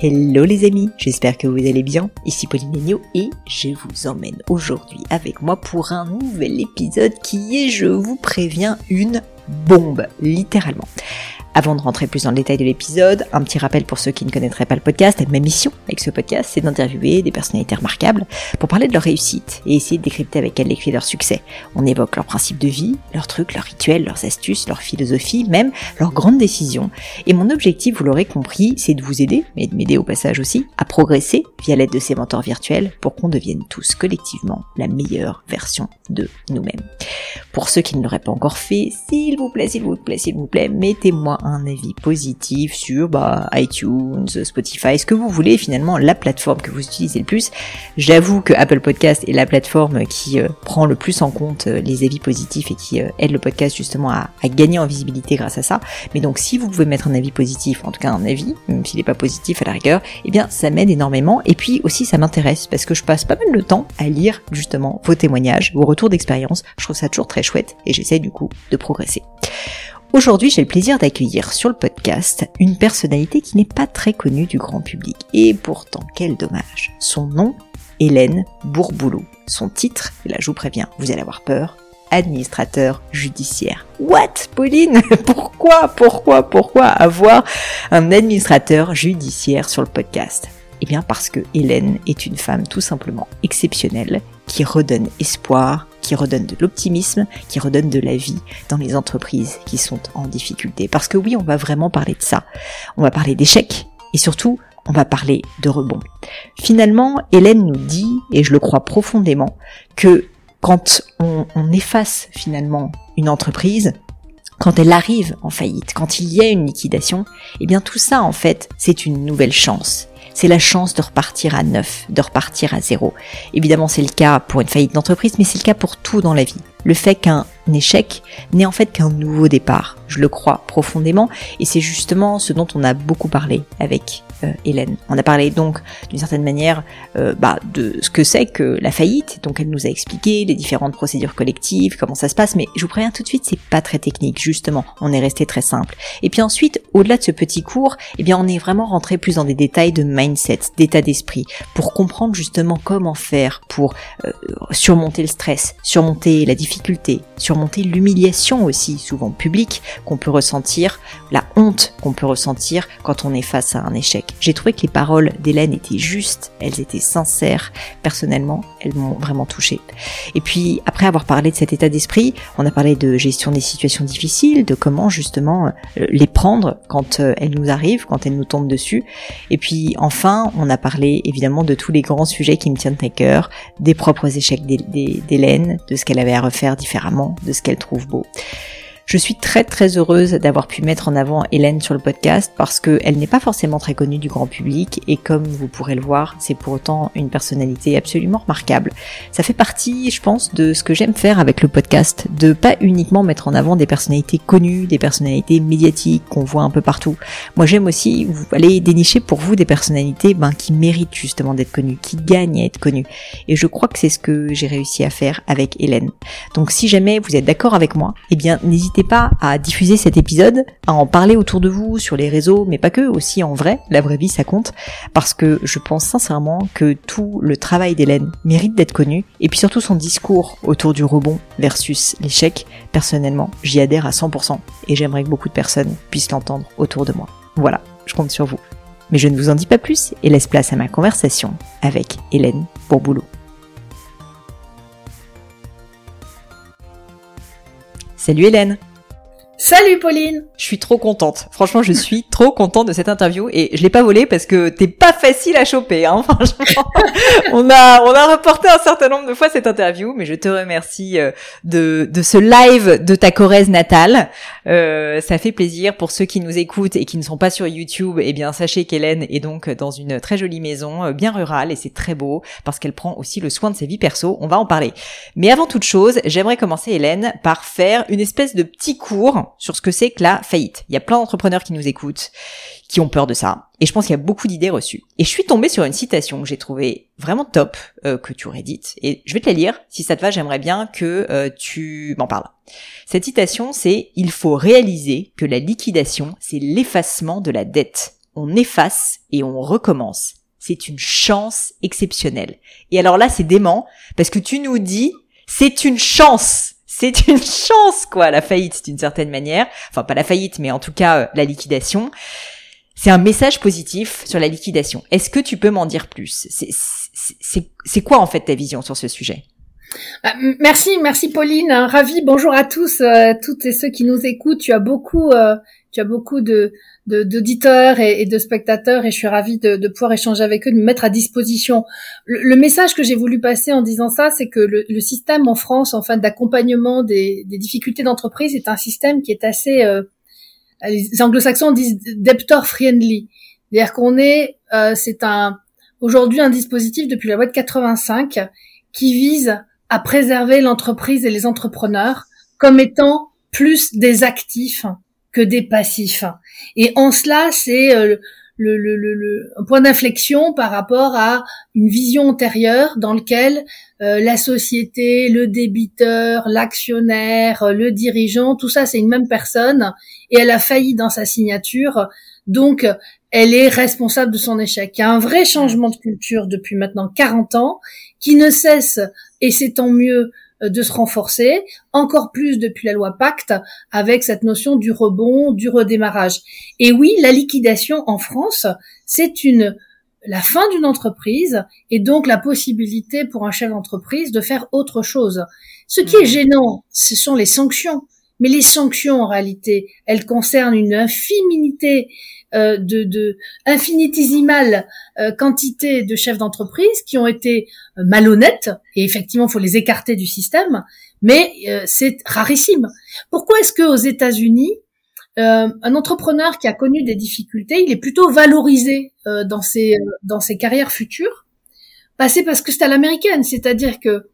Hello les amis, j'espère que vous allez bien. Ici Pauline Agneau et je vous emmène aujourd'hui avec moi pour un nouvel épisode qui est, je vous préviens, une bombe, littéralement. Avant de rentrer plus dans le détail de l'épisode, un petit rappel pour ceux qui ne connaîtraient pas le podcast. Ma mission avec ce podcast, c'est d'interviewer des personnalités remarquables pour parler de leur réussite et essayer de décrypter avec elles les clés de leur succès. On évoque leurs principes de vie, leurs trucs, leurs rituels, leurs astuces, leur philosophie, même leurs grandes décisions. Et mon objectif, vous l'aurez compris, c'est de vous aider, mais de m'aider au passage aussi, à progresser via l'aide de ces mentors virtuels pour qu'on devienne tous collectivement la meilleure version de nous-mêmes. Pour ceux qui ne l'auraient pas encore fait, s'il vous plaît, s'il vous plaît, s'il vous plaît, mettez-moi un avis positif sur bah, iTunes, Spotify, ce que vous voulez, finalement la plateforme que vous utilisez le plus. J'avoue que Apple Podcast est la plateforme qui euh, prend le plus en compte euh, les avis positifs et qui euh, aide le podcast justement à, à, gagner en visibilité grâce à ça. Mais donc si vous pouvez mettre un avis positif, en tout cas un avis, même s'il n'est pas positif à la rigueur, eh bien ça m'aide énormément et puis aussi ça m'intéresse parce que je passe pas mal de temps à lire justement vos témoignages, vos retours d'expérience. Je trouve ça toujours très chouette et j'essaie du coup de progresser. Aujourd'hui, j'ai le plaisir d'accueillir sur le podcast une personnalité qui n'est pas très connue du grand public. Et pourtant, quel dommage. Son nom, Hélène Bourboulot. Son titre, et là je vous préviens, vous allez avoir peur, administrateur judiciaire. What, Pauline? Pourquoi, pourquoi, pourquoi avoir un administrateur judiciaire sur le podcast? Eh bien parce que Hélène est une femme tout simplement exceptionnelle qui redonne espoir qui redonne de l'optimisme, qui redonne de la vie dans les entreprises qui sont en difficulté. Parce que oui, on va vraiment parler de ça. On va parler d'échecs et surtout, on va parler de rebond. Finalement, Hélène nous dit, et je le crois profondément, que quand on, on efface finalement une entreprise, quand elle arrive en faillite, quand il y a une liquidation, eh bien tout ça en fait, c'est une nouvelle chance c'est la chance de repartir à neuf, de repartir à zéro. Évidemment, c'est le cas pour une faillite d'entreprise, mais c'est le cas pour tout dans la vie. Le fait qu'un échec n'est en fait qu'un nouveau départ. Je le crois profondément, et c'est justement ce dont on a beaucoup parlé avec euh, Hélène. On a parlé donc d'une certaine manière euh, bah, de ce que c'est que la faillite. Donc elle nous a expliqué les différentes procédures collectives, comment ça se passe. Mais je vous préviens tout de suite, c'est pas très technique. Justement, on est resté très simple. Et puis ensuite, au-delà de ce petit cours, eh bien on est vraiment rentré plus dans des détails de mindset, d'état d'esprit, pour comprendre justement comment faire pour euh, surmonter le stress, surmonter la difficulté, surmonter l'humiliation aussi, souvent publique, qu'on peut ressentir, la honte qu'on peut ressentir quand on est face à un échec. J'ai trouvé que les paroles d'Hélène étaient justes, elles étaient sincères. Personnellement, elles m'ont vraiment touchée. Et puis, après avoir parlé de cet état d'esprit, on a parlé de gestion des situations difficiles, de comment justement euh, les prendre quand euh, elles nous arrivent, quand elles nous tombent dessus. Et puis, enfin, on a parlé évidemment de tous les grands sujets qui me tiennent à cœur, des propres échecs d'Hélène, de ce qu'elle avait à refaire différemment, de ce qu'elle trouve beau. Je suis très très heureuse d'avoir pu mettre en avant Hélène sur le podcast parce qu'elle n'est pas forcément très connue du grand public et comme vous pourrez le voir, c'est pour autant une personnalité absolument remarquable. Ça fait partie, je pense, de ce que j'aime faire avec le podcast, de pas uniquement mettre en avant des personnalités connues, des personnalités médiatiques qu'on voit un peu partout. Moi j'aime aussi aller dénicher pour vous des personnalités ben, qui méritent justement d'être connues, qui gagnent à être connues. Et je crois que c'est ce que j'ai réussi à faire avec Hélène. Donc si jamais vous êtes d'accord avec moi, eh bien n'hésitez n'hésitez pas à diffuser cet épisode, à en parler autour de vous sur les réseaux, mais pas que, aussi en vrai, la vraie vie ça compte, parce que je pense sincèrement que tout le travail d'Hélène mérite d'être connu, et puis surtout son discours autour du rebond versus l'échec, personnellement, j'y adhère à 100%, et j'aimerais que beaucoup de personnes puissent l'entendre autour de moi. Voilà, je compte sur vous. Mais je ne vous en dis pas plus et laisse place à ma conversation avec Hélène Bourboulot. Salut Hélène Salut Pauline Je suis trop contente. Franchement, je suis trop contente de cette interview et je l'ai pas volée parce que t'es pas facile à choper. Hein, franchement, on a on a reporté un certain nombre de fois cette interview, mais je te remercie euh, de de ce live de ta Corrèze natale. Euh, ça fait plaisir pour ceux qui nous écoutent et qui ne sont pas sur YouTube. Eh bien, sachez qu'Hélène est donc dans une très jolie maison, euh, bien rurale et c'est très beau parce qu'elle prend aussi le soin de ses vies perso. On va en parler. Mais avant toute chose, j'aimerais commencer Hélène par faire une espèce de petit cours sur ce que c'est que la faillite. Il y a plein d'entrepreneurs qui nous écoutent, qui ont peur de ça. Et je pense qu'il y a beaucoup d'idées reçues. Et je suis tombée sur une citation que j'ai trouvée vraiment top, euh, que tu dite. Et je vais te la lire. Si ça te va, j'aimerais bien que euh, tu m'en parles. Cette citation, c'est « Il faut réaliser que la liquidation, c'est l'effacement de la dette. On efface et on recommence. C'est une chance exceptionnelle. » Et alors là, c'est dément, parce que tu nous dis « C'est une chance !» c'est une chance, quoi, la faillite d'une certaine manière. Enfin, pas la faillite, mais en tout cas, euh, la liquidation. C'est un message positif sur la liquidation. Est-ce que tu peux m'en dire plus? C'est quoi en fait ta vision sur ce sujet? Bah, Merci, merci Pauline. Ravi. Bonjour à tous, euh, toutes et ceux qui nous écoutent. Tu as beaucoup, euh, tu as beaucoup de d'auditeurs et, de spectateurs et je suis ravie de, pouvoir échanger avec eux, de me mettre à disposition. Le, message que j'ai voulu passer en disant ça, c'est que le, système en France, enfin d'accompagnement des, difficultés d'entreprise, est un système qui est assez, euh, les anglo-saxons disent debtor friendly, c'est-à-dire qu'on est, euh, c'est un aujourd'hui un dispositif depuis la loi de 85 qui vise à préserver l'entreprise et les entrepreneurs comme étant plus des actifs que des passifs. Et en cela, c'est euh, le, le, le, un point d'inflexion par rapport à une vision antérieure dans lequel euh, la société, le débiteur, l'actionnaire, le dirigeant, tout ça c'est une même personne et elle a failli dans sa signature. Donc elle est responsable de son échec. Il y a un vrai changement de culture depuis maintenant 40 ans qui ne cesse, et c'est tant mieux, de se renforcer, encore plus depuis la loi Pacte, avec cette notion du rebond, du redémarrage. Et oui, la liquidation en France, c'est une la fin d'une entreprise et donc la possibilité pour un chef d'entreprise de faire autre chose. Ce qui est mmh. gênant, ce sont les sanctions. Mais les sanctions, en réalité, elles concernent une infinité euh, de, de infinitésimale euh, quantité de chefs d'entreprise qui ont été euh, malhonnêtes et effectivement faut les écarter du système, mais c'est rarissime. Pourquoi est-ce que aux États-Unis un entrepreneur qui a connu des difficultés, il est plutôt valorisé dans ses dans ses carrières futures? Bah, c'est parce que c'est à l'américaine, c'est-à-dire que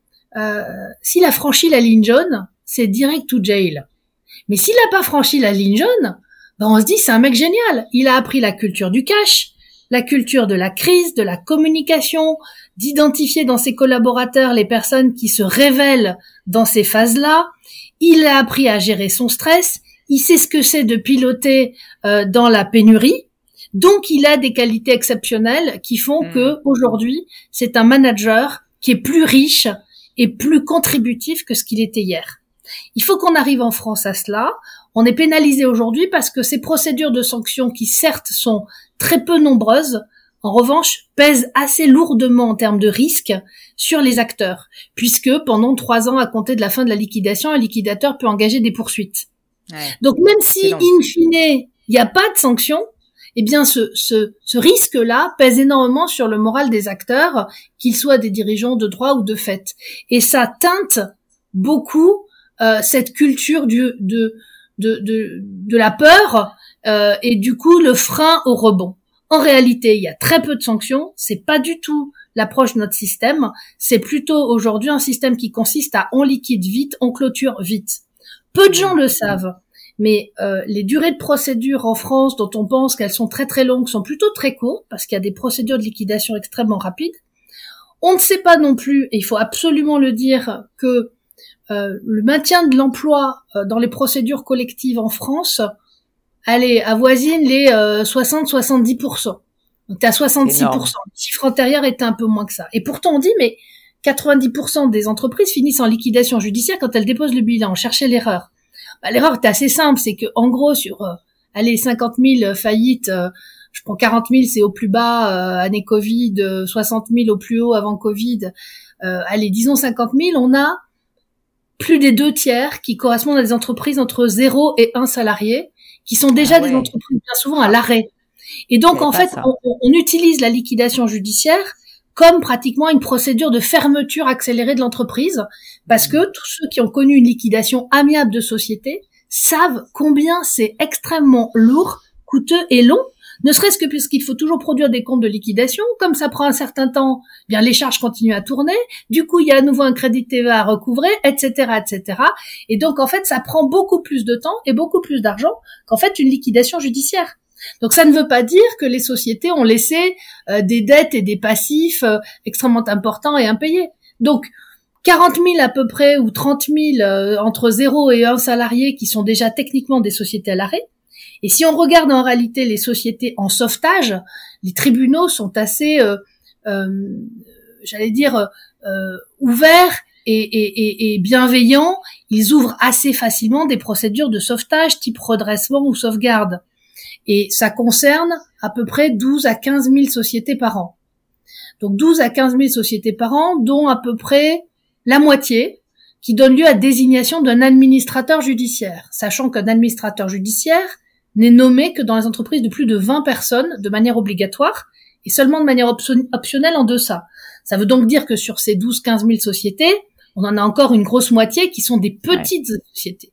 s'il a franchi la ligne jaune, c'est direct to jail. Mais s'il n'a pas franchi la ligne jaune, ben on se dit c'est un mec génial. Il a appris la culture du cash, la culture de la crise, de la communication, d'identifier dans ses collaborateurs les personnes qui se révèlent dans ces phases-là. Il a appris à gérer son stress. Il sait ce que c'est de piloter euh, dans la pénurie. Donc, il a des qualités exceptionnelles qui font hmm. que aujourd'hui, c'est un manager qui est plus riche et plus contributif que ce qu'il était hier. Il faut qu'on arrive en France à cela. On est pénalisé aujourd'hui parce que ces procédures de sanctions qui certes sont très peu nombreuses, en revanche, pèsent assez lourdement en termes de risque sur les acteurs, puisque pendant trois ans à compter de la fin de la liquidation, un liquidateur peut engager des poursuites. Donc même si, in fine, il n'y a pas de sanctions, eh bien ce, ce, ce risque-là pèse énormément sur le moral des acteurs, qu'ils soient des dirigeants de droit ou de fait. Et ça teinte beaucoup euh, cette culture du, de, de, de, de la peur euh, et du coup le frein au rebond. En réalité, il y a très peu de sanctions. C'est pas du tout l'approche de notre système. C'est plutôt aujourd'hui un système qui consiste à on liquide vite, on clôture vite. Peu de gens le savent, mais euh, les durées de procédure en France, dont on pense qu'elles sont très très longues, sont plutôt très courtes parce qu'il y a des procédures de liquidation extrêmement rapides. On ne sait pas non plus, et il faut absolument le dire, que euh, le maintien de l'emploi euh, dans les procédures collectives en France, allez, avoisine les 60-70%. Donc t'es à 66%. Le chiffre antérieur était un peu moins que ça. Et pourtant on dit, mais 90% des entreprises finissent en liquidation judiciaire quand elles déposent le bilan. On cherchait l'erreur. Bah, l'erreur était assez simple, c'est que en gros sur allez 50 000 faillites, je prends 40 000, c'est au plus bas année Covid, 60 000 au plus haut avant Covid. allez, disons 50 000, on a plus des deux tiers qui correspondent à des entreprises entre 0 et 1 salarié, qui sont déjà ah des entreprises bien souvent à l'arrêt. Et donc, en fait, on, on, utilise la liquidation judiciaire comme pratiquement une procédure de fermeture accélérée de l'entreprise, parce que tous ceux qui ont connu une liquidation amiable de société savent combien c'est extrêmement lourd, coûteux et long ne serait-ce que puisqu'il faut toujours produire des comptes de liquidation, comme ça prend un certain temps, eh bien les charges continuent à tourner, du coup il y a à nouveau un crédit TVA à recouvrer, etc., etc. Et donc en fait ça prend beaucoup plus de temps et beaucoup plus d'argent qu'en fait une liquidation judiciaire. Donc ça ne veut pas dire que les sociétés ont laissé euh, des dettes et des passifs euh, extrêmement importants et impayés. Donc 40 000 à peu près ou 30 000 euh, entre 0 et 1 salarié qui sont déjà techniquement des sociétés à l'arrêt, et si on regarde en réalité les sociétés en sauvetage, les tribunaux sont assez, euh, euh, j'allais dire, euh, ouverts et, bienveillants. Ils ouvrent assez facilement des procédures de sauvetage type redressement ou sauvegarde. Et ça concerne à peu près 12 à 15 000 sociétés par an. Donc 12 à 15 000 sociétés par an, dont à peu près la moitié qui donne lieu à désignation d'un administrateur judiciaire, sachant qu'un administrateur judiciaire, n'est nommé que dans les entreprises de plus de 20 personnes de manière obligatoire et seulement de manière optionnelle en deçà. Ça veut donc dire que sur ces 12-15 000 sociétés, on en a encore une grosse moitié qui sont des petites sociétés.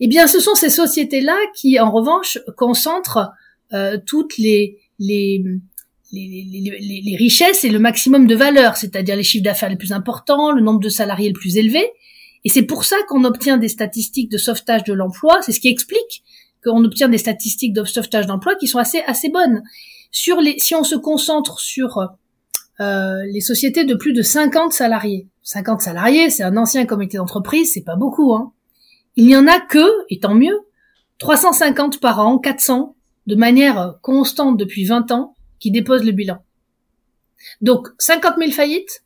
Eh bien, ce sont ces sociétés-là qui, en revanche, concentrent euh, toutes les, les, les, les, richesses et le maximum de valeur, c'est-à-dire les chiffres d'affaires les plus importants, le nombre de salariés le plus élevé. Et c'est pour ça qu'on obtient des statistiques de sauvetage de l'emploi. C'est ce qui explique qu'on obtient des statistiques de sauvetage d'emploi qui sont assez assez bonnes. Sur les, si on se concentre sur euh, les sociétés de plus de 50 salariés, 50 salariés, c'est un ancien comité d'entreprise, c'est pas beaucoup. Hein. Il n'y en a que, et tant mieux, 350 par an, 400, de manière constante depuis 20 ans, qui déposent le bilan. Donc 50 000 faillites,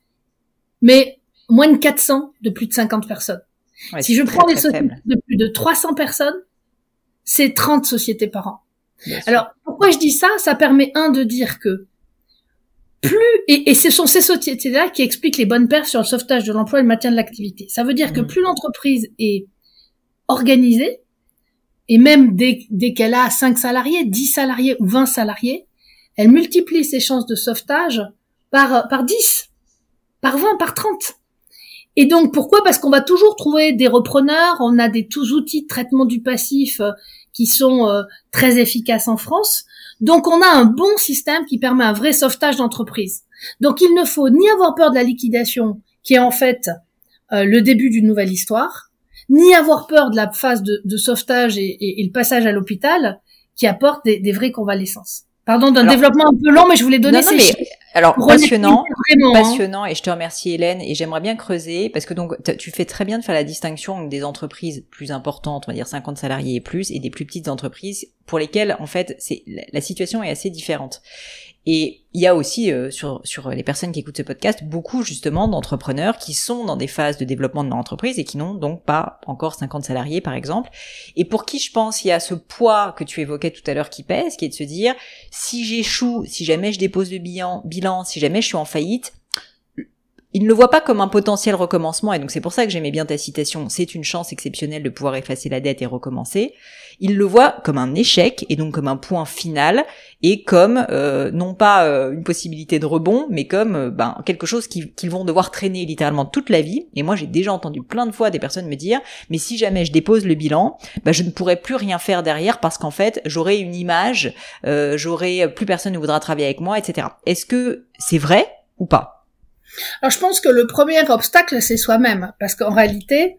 mais moins de 400 de plus de 50 personnes. si je prends des sociétés de plus de 300 personnes, c'est 30 sociétés par an. Alors, pourquoi je dis ça? Ça permet, un, de dire que plus, et, ce sont ces sociétés-là qui expliquent les bonnes perfs sur le sauvetage de l'emploi et le maintien de l'activité. Ça veut dire que mmh. plus l'entreprise est organisée, et même dès, dès qu'elle a 5 salariés, 10 salariés ou 20 salariés, elle multiplie ses chances de sauvetage par, par 10, par 20, par 30. Et donc pourquoi? Parce qu'on va toujours trouver des repreneurs, on a des tous outils de traitement du passif euh, qui sont euh, très efficaces en France. Donc on a un bon système qui permet un vrai sauvetage d'entreprise. Donc il ne faut ni avoir peur de la liquidation, qui est en fait euh, le début d'une nouvelle histoire, ni avoir peur de la phase de, sauvetage et, le passage à l'hôpital, qui apporte des, des vraies convalescences. Pardon d'un développement un peu long, mais je voulais donner ces chiffres. Alors passionnant, hein. passionnant, et je te remercie Hélène, et j'aimerais bien creuser parce que donc tu fais très bien de faire la distinction des entreprises plus importantes, on va dire 50 salariés et plus, et des plus petites entreprises pour lesquelles en fait c'est la situation est assez différente. Et il y a aussi euh, sur, sur les personnes qui écoutent ce podcast beaucoup justement d'entrepreneurs qui sont dans des phases de développement de leur entreprise et qui n'ont donc pas encore 50 salariés par exemple. Et pour qui je pense il y a ce poids que tu évoquais tout à l'heure qui pèse, qui est de se dire si j'échoue, si jamais je dépose le bilan, bilan, si jamais je suis en faillite, il ne le voit pas comme un potentiel recommencement, et donc c'est pour ça que j'aimais bien ta citation, c'est une chance exceptionnelle de pouvoir effacer la dette et recommencer. Il le voit comme un échec, et donc comme un point final, et comme euh, non pas euh, une possibilité de rebond, mais comme euh, ben, quelque chose qu'ils vont devoir traîner littéralement toute la vie. Et moi j'ai déjà entendu plein de fois des personnes me dire, mais si jamais je dépose le bilan, ben, je ne pourrai plus rien faire derrière parce qu'en fait j'aurai une image, j'aurai plus personne ne voudra travailler avec moi, etc. Est-ce que c'est vrai ou pas? Alors je pense que le premier obstacle, c'est soi-même, parce qu'en réalité,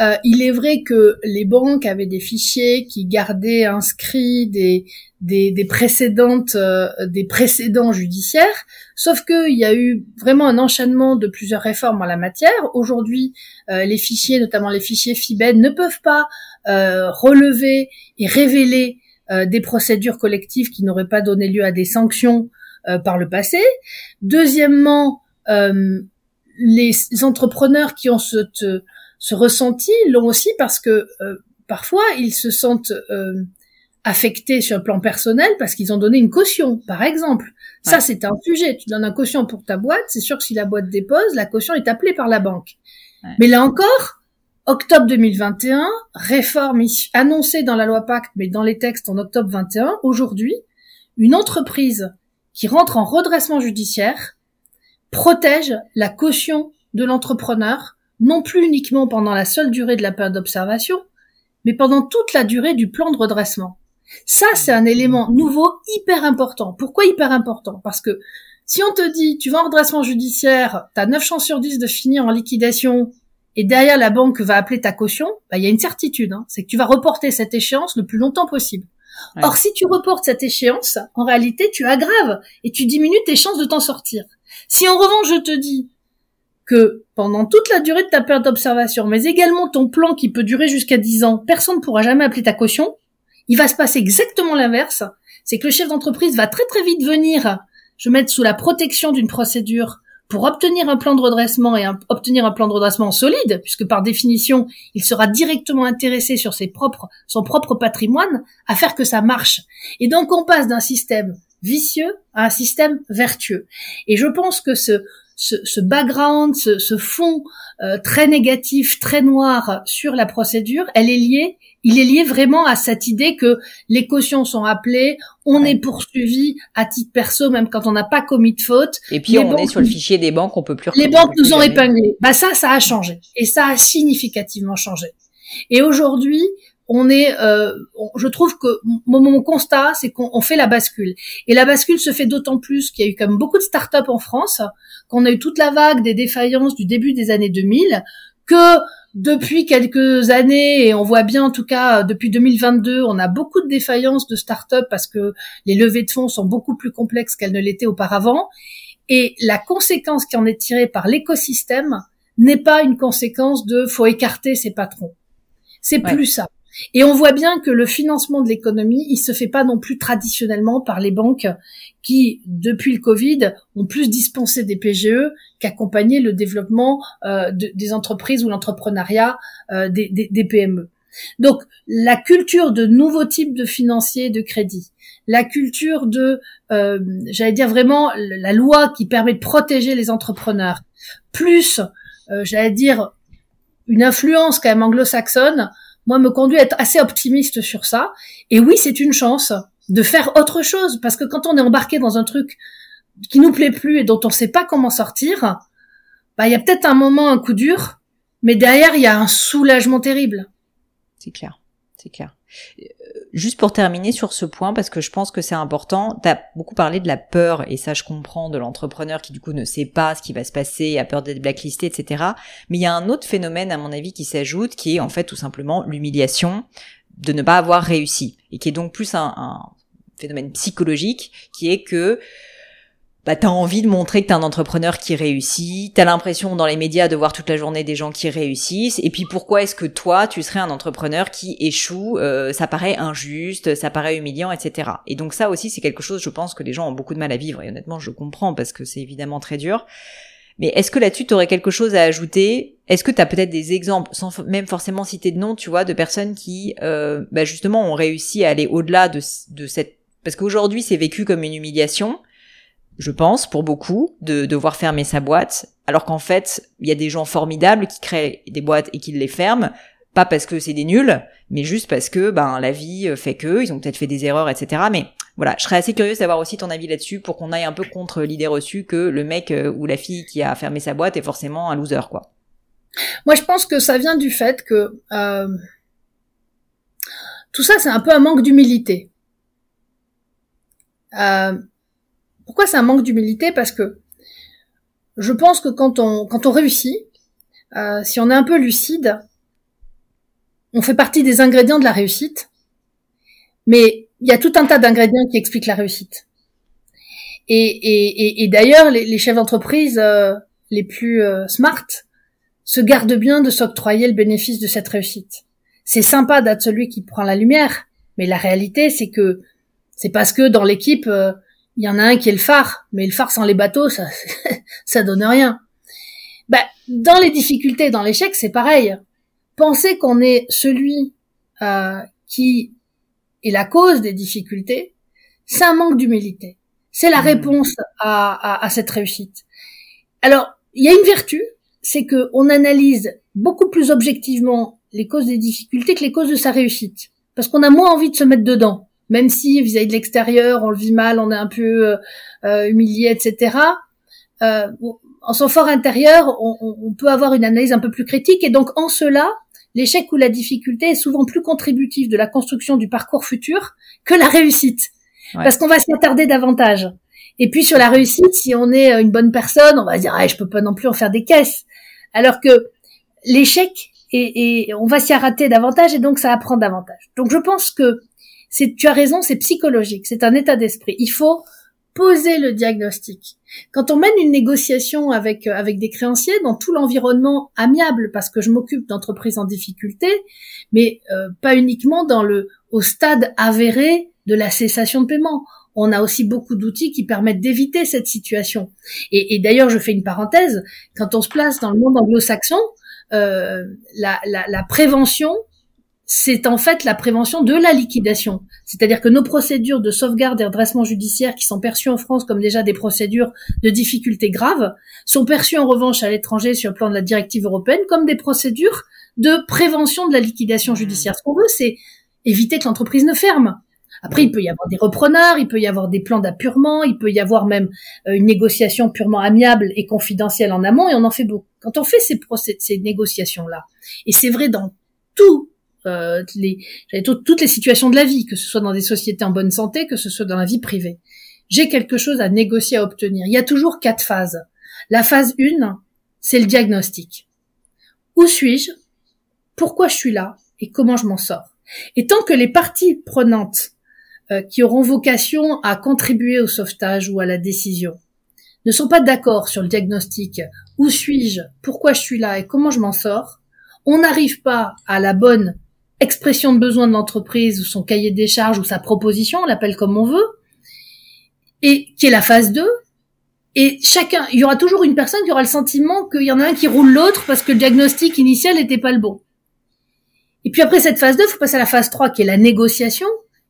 euh, il est vrai que les banques avaient des fichiers qui gardaient inscrits des des, des précédentes euh, des précédents judiciaires, sauf qu'il y a eu vraiment un enchaînement de plusieurs réformes en la matière. Aujourd'hui, euh, les fichiers, notamment les fichiers FIBED, ne peuvent pas relever et révéler des procédures collectives qui n'auraient pas donné lieu à des sanctions par le passé. Deuxièmement, les entrepreneurs qui ont ce, ce ressenti l'ont aussi parce que euh, parfois ils se sentent euh, affectés sur le plan personnel parce qu'ils ont donné une caution, par exemple. Ça, c'est un sujet. Tu donnes un caution pour ta boîte, c'est sûr que si la boîte dépose, la caution est appelée par la banque. Mais là encore, octobre 2021, réforme annoncée dans la loi Pacte, mais dans les textes en octobre 21, aujourd'hui, une entreprise qui rentre en redressement judiciaire protège la caution de l'entrepreneur, non plus uniquement pendant la seule durée de la période d'observation, mais pendant toute la durée du plan de redressement. Ça, c'est un élément nouveau hyper important. Pourquoi hyper important? Parce que si on te dit, tu vas en redressement judiciaire, tu as 9 chances sur 10 de finir en liquidation, et derrière la banque va appeler ta caution, bah, il y a une certitude, hein, c'est que tu vas reporter cette échéance le plus longtemps possible. Or, si tu reportes cette échéance, en réalité, tu aggraves et tu diminues tes chances de t'en sortir. Si en revanche je te dis que pendant toute la durée de ta période d'observation, mais également ton plan qui peut durer jusqu'à 10 ans, personne ne pourra jamais appeler ta caution, il va se passer exactement l'inverse. C'est que le chef d'entreprise va très très vite venir je mettre sous la protection d'une procédure pour obtenir un plan de redressement et obtenir un plan de redressement solide, puisque par définition, il sera directement intéressé sur ses propres, son propre patrimoine à faire que ça marche. Et donc, on passe d'un système vicieux à un système vertueux. Et je pense que ce, ce, background, ce, fond euh, très négatif, très noir sur la procédure, elle est liée, il est lié vraiment à cette idée que les cautions sont appelées, on est poursuivi à titre perso même quand on n'a pas commis de faute. Et puis on est sur le fichier des banques, on peut plus. Les banques nous ont épinglés. Bah ça, ça a changé et ça a significativement changé. Et aujourd'hui, on est, euh, je trouve que mon, constat, c'est qu'on fait la bascule. Et la bascule se fait d'autant plus qu'il y a eu quand même beaucoup de start-up en France, qu'on a eu toute la vague des défaillances du début des années 2000, que depuis quelques années, et on voit bien en tout cas depuis 2022, on a beaucoup de défaillances de start-up parce que les levées de fonds sont beaucoup plus complexes qu'elles ne l'étaient auparavant. Et la conséquence qui en est tirée par l'écosystème n'est pas une conséquence de faut écarter ses patrons. C'est plus ça. Et on voit bien que le financement de l'économie, il se fait pas non plus traditionnellement par les banques qui, depuis le Covid, ont plus dispensé des PGE qu'accompagné le développement euh, des entreprises ou l'entrepreneuriat euh, des, PME. Donc, la culture de nouveaux types de financiers de crédit, la culture de, euh, j'allais dire vraiment, la loi qui permet de protéger les entrepreneurs, plus, j'allais dire, une influence quand même anglo-saxonne, moi, me conduit à être assez optimiste sur ça. Et oui, c'est une chance de faire autre chose, parce que quand on est embarqué dans un truc qui nous plaît plus et dont on sait pas comment sortir, bah, il y a peut-être un moment, un coup dur, mais derrière, il y a un soulagement terrible. C'est clair, c'est clair juste pour terminer sur ce point, parce que je pense que c'est important, tu as beaucoup parlé de la peur, et ça je comprends, de l'entrepreneur qui du coup ne sait pas ce qui va se passer, a peur d'être blacklisté, etc. Mais il y a un autre phénomène, à mon avis, qui s'ajoute, qui est en fait tout simplement l'humiliation de ne pas avoir réussi, et qui est donc plus un, un phénomène psychologique, qui est que bah, t'as envie de montrer que t'es un entrepreneur qui réussit, t'as l'impression dans les médias de voir toute la journée des gens qui réussissent, et puis pourquoi est-ce que toi, tu serais un entrepreneur qui échoue euh, Ça paraît injuste, ça paraît humiliant, etc. Et donc ça aussi, c'est quelque chose, je pense, que les gens ont beaucoup de mal à vivre, et honnêtement, je comprends, parce que c'est évidemment très dur. Mais est-ce que là-dessus, tu aurais quelque chose à ajouter? Est-ce que tu as peut-être des exemples, sans même forcément citer de nom, tu vois, de personnes qui, euh, bah justement, ont réussi à aller au-delà de, de cette... Parce qu'aujourd'hui, c'est vécu comme une humiliation, je pense, pour beaucoup, de devoir fermer sa boîte, alors qu'en fait, il y a des gens formidables qui créent des boîtes et qui les ferment, pas parce que c'est des nuls, mais juste parce que ben la vie fait que, ils ont peut-être fait des erreurs, etc. Mais voilà, je serais assez curieuse d'avoir aussi ton avis là-dessus pour qu'on aille un peu contre l'idée reçue que le mec euh, ou la fille qui a fermé sa boîte est forcément un loser, quoi. Moi, je pense que ça vient du fait que euh, tout ça, c'est un peu un manque d'humilité. Euh, pourquoi c'est un manque d'humilité? Parce que je pense que quand on quand on réussit, euh, si on est un peu lucide, on fait partie des ingrédients de la réussite, mais il y a tout un tas d'ingrédients qui expliquent la réussite. Et, d'ailleurs, les, chefs d'entreprise euh, les plus euh, smart se gardent bien de s'octroyer le bénéfice de cette réussite. C'est sympa d'être celui qui prend la lumière, mais la réalité, c'est que c'est parce que dans l'équipe, euh, il y en a un qui est le phare, mais le phare sans les bateaux, ça, ça donne rien. Ben, dans les difficultés, dans l'échec, c'est pareil. Penser qu'on est celui euh, qui est la cause des difficultés, c'est un manque d'humilité. C'est la mmh. réponse à, à, cette réussite. Alors, il y a une vertu, c'est que on analyse beaucoup plus objectivement les causes des difficultés que les causes de sa réussite, parce qu'on a moins envie de se mettre dedans, même si vis-à-vis de l'extérieur, on le vit mal, on est un peu euh, euh humilié, etc. Euh, en son fort intérieur, on, on, peut avoir une analyse un peu plus critique, et donc en cela, l'échec ou la difficulté est souvent plus contributif de la construction du parcours futur que la réussite, parce qu'on va s'y attarder davantage. Et puis sur la réussite, si on est une bonne personne, on va dire ah, je peux pas non plus en faire des caisses. Alors que l'échec et, et on va s'y rater davantage et donc ça apprend davantage. Donc je pense que tu as raison, c'est psychologique, c'est un état d'esprit. Il faut poser le diagnostic. Quand on mène une négociation avec euh, avec des créanciers dans tout l'environnement amiable, parce que je m'occupe d'entreprises en difficulté, mais euh, pas uniquement dans le au stade avéré de la cessation de paiement. On a aussi beaucoup d'outils qui permettent d'éviter cette situation. Et, et d'ailleurs, je fais une parenthèse. Quand on se place dans le monde anglo-saxon, euh, la, la, la prévention c'est en fait la prévention de la liquidation. C'est-à-dire que nos procédures de sauvegarde et redressement judiciaire, qui sont perçues en France comme déjà des procédures de difficultés graves, sont perçues en revanche à l'étranger sur le plan de la directive européenne comme des procédures de prévention de la liquidation judiciaire. Ce qu'on veut, c'est éviter que l'entreprise ne ferme. Après, il peut y avoir des repreneurs, il peut y avoir des plans d'appurement, il peut y avoir même euh, une négociation purement amiable et confidentielle en amont, et on en fait beaucoup. Quand on fait ces, ces négociations-là, et c'est vrai dans tout euh, les, toutes les situations de la vie, que ce soit dans des sociétés en bonne santé, que ce soit dans la vie privée. J'ai quelque chose à négocier, à obtenir. Il y a toujours quatre phases. La phase 1, c'est le diagnostic. Où suis-je? Pourquoi je suis là? Et comment je m'en sors? Et tant que les parties prenantes euh, qui auront vocation à contribuer au sauvetage ou à la décision ne sont pas d'accord sur le diagnostic, où suis-je, pourquoi je suis là? Et comment je m'en sors, on n'arrive pas à la bonne expression de besoin de l'entreprise ou son cahier des charges ou sa proposition, on l'appelle comme on veut, et qui est la phase 2. Et chacun, il y aura toujours une personne qui aura le sentiment qu'il y en a un qui roule l'autre parce que le diagnostic initial n'était pas le bon. Et puis après cette phase 2, il faut passer à la phase 3 qui est la négociation,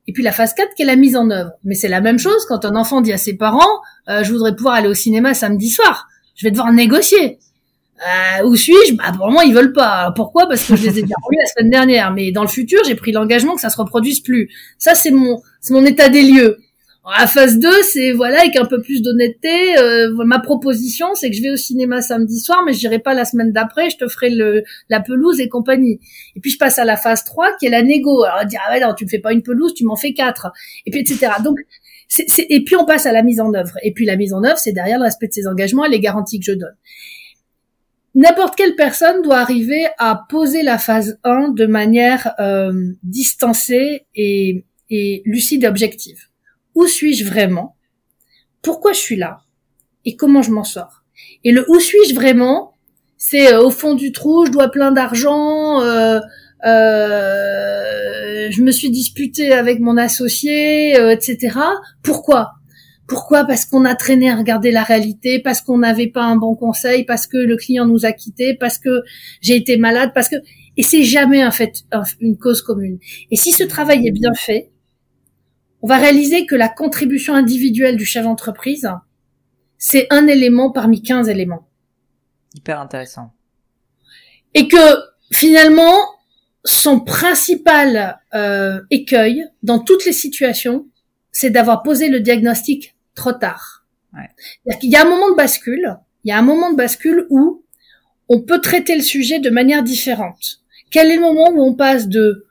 et puis la phase 4 qui est la mise en œuvre. Mais c'est la même chose quand un enfant dit à ses parents, euh, je voudrais pouvoir aller au cinéma samedi soir, je vais devoir négocier. Euh, où suis-je? Bah pour moi ils veulent pas. Pourquoi? Parce que je les ai revus la semaine dernière. Mais dans le futur, j'ai pris l'engagement que ça se reproduise plus. Ça c'est mon c'est mon état des lieux. la phase 2, c'est voilà avec un peu plus d'honnêteté. Euh, ma proposition, c'est que je vais au cinéma samedi soir, mais je n'irai pas la semaine d'après. Je te ferai le la pelouse et compagnie. Et puis je passe à la phase 3 qui est la négo. Alors dire ah ouais non tu me fais pas une pelouse, tu m'en fais quatre. Et puis etc. Donc et puis on passe à la mise en œuvre. Et puis la mise en œuvre, c'est derrière le respect de ses engagements et les garanties que je donne n'importe quelle personne doit arriver à poser la phase 1 de manière euh, distancée et, lucide et objective. Où suis-je vraiment? Pourquoi je suis là? Et comment je m'en sors? Et le où suis-je vraiment C'est euh, au fond du trou, je dois plein d'argent, euh, je me suis disputé avec mon associé, etc. Pourquoi? Pourquoi? Parce qu'on a traîné à regarder la réalité, parce qu'on n'avait pas un bon conseil, parce que le client nous a quittés, parce que j'ai été malade, parce que et c'est jamais en fait une cause commune. Et si ce travail est bien fait, on va réaliser que la contribution individuelle du chef d'entreprise, c'est un élément parmi 15 éléments. Hyper intéressant. Et que finalement, son principal euh, écueil dans toutes les situations, c'est d'avoir posé le diagnostic trop tard. Ouais. Il y a un moment de bascule, il y a un moment de bascule où on peut traiter le sujet de manière différente. Quel est le moment où on passe de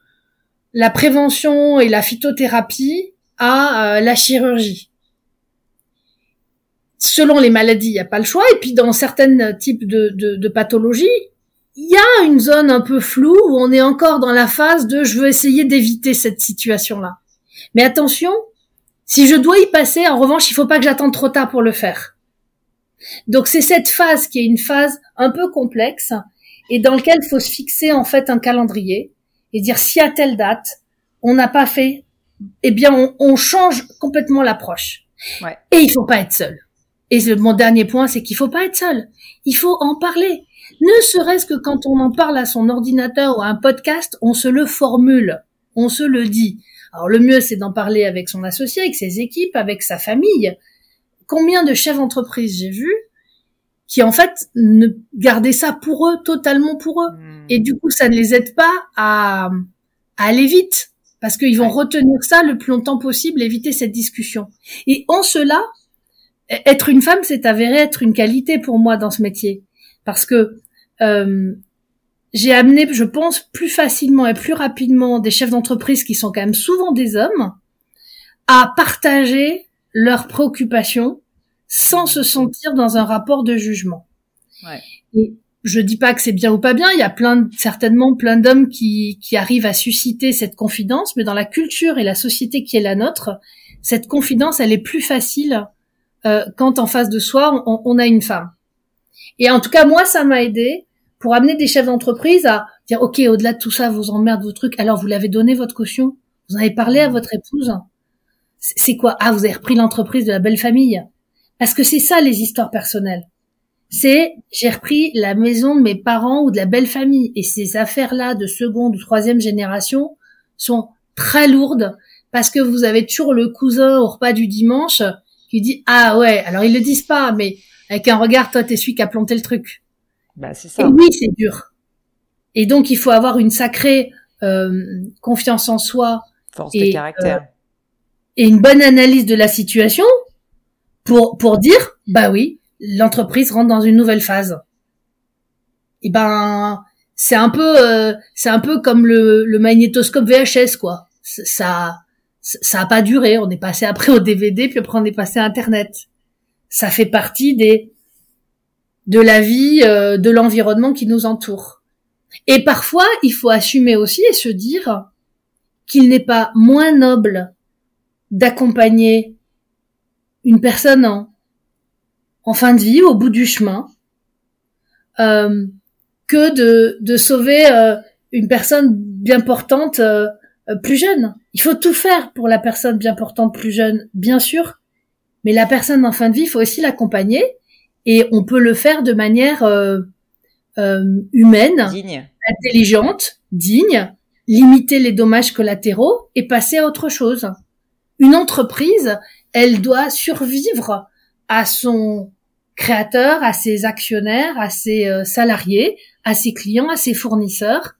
la prévention et la phytothérapie à euh, la chirurgie? Selon les maladies, il n'y a pas le choix. Et puis dans certains types de, de, de pathologies, il y a une zone un peu floue où on est encore dans la phase de je veux essayer d'éviter cette situation-là. Mais attention, si je dois y passer, en revanche, il faut pas que j'attende trop tard pour le faire. Donc c'est cette phase qui est une phase un peu complexe et dans laquelle il faut se fixer en fait un calendrier et dire si à telle date on n'a pas fait, eh bien on, on change complètement l'approche. Ouais. Et il faut pas être seul. Et mon dernier point, c'est qu'il faut pas être seul. Il faut en parler. Ne serait-ce que quand on en parle à son ordinateur ou à un podcast, on se le formule, on se le dit. Alors le mieux, c'est d'en parler avec son associé, avec ses équipes, avec sa famille. Combien de chefs d'entreprise j'ai vu qui en fait ne gardaient ça pour eux, totalement pour eux. Hmm. Et du coup, ça ne les aide pas à, aller vite, parce qu'ils vont retenir ça le plus longtemps possible, éviter cette discussion. Et en cela, être une femme, c'est avéré être une qualité pour moi dans ce métier, parce que euh, j'ai amené, je pense, plus facilement et plus rapidement des chefs d'entreprise qui sont quand même souvent des hommes à partager leurs préoccupations sans se sentir dans un rapport de jugement. Ouais. Et je dis pas que c'est bien ou pas bien, il y a plein certainement plein d'hommes qui, qui arrivent à susciter cette confidence, mais dans la culture et la société qui est la nôtre, cette confidence, elle est plus facile euh, quand en face de soi, on, on, a une femme. Et en tout cas, moi, ça m'a aidé pour amener des chefs d'entreprise à dire, OK, au-delà de tout ça, vous emmerdez vos trucs, alors vous l'avez donné votre caution Vous en avez parlé à votre épouse C'est quoi? Ah, vous avez repris l'entreprise de la belle famille Parce que c'est ça, les histoires personnelles. C'est, j'ai repris la maison de mes parents ou de la belle famille. Et ces affaires-là de seconde ou troisième génération sont très lourdes parce que vous avez toujours le cousin au repas du dimanche qui dit, ah ouais, alors ils le disent pas, mais avec un regard, toi, t'es celui qui a planté le truc. Bah, c'est ça. Et oui, c'est dur. Et donc, il faut avoir une sacrée euh, confiance en soi. Force et, de caractère. Euh, et une bonne analyse de la situation pour, pour dire, bah oui, l'entreprise rentre dans une nouvelle phase. Et ben, c'est un peu, euh, c'est un peu comme le, le magnétoscope VHS, quoi. Ça, ça a pas duré. On est passé après au DVD, puis après on est passé à Internet. Ça fait partie des de la vie, euh, de l'environnement qui nous entoure. Et parfois, il faut assumer aussi et se dire qu'il n'est pas moins noble d'accompagner une personne en, fin de vie, au bout du chemin, euh, que de, sauver euh, une personne bien portante plus jeune. Il faut tout faire pour la personne bien portante plus jeune, bien sûr, mais la personne en fin de vie, il faut aussi l'accompagner et on peut le faire de manière euh, euh, humaine, intelligente, digne, limiter les dommages collatéraux et passer à autre chose. Une entreprise, elle doit survivre à son créateur, à ses actionnaires, à ses euh, salariés, à ses clients, à ses fournisseurs,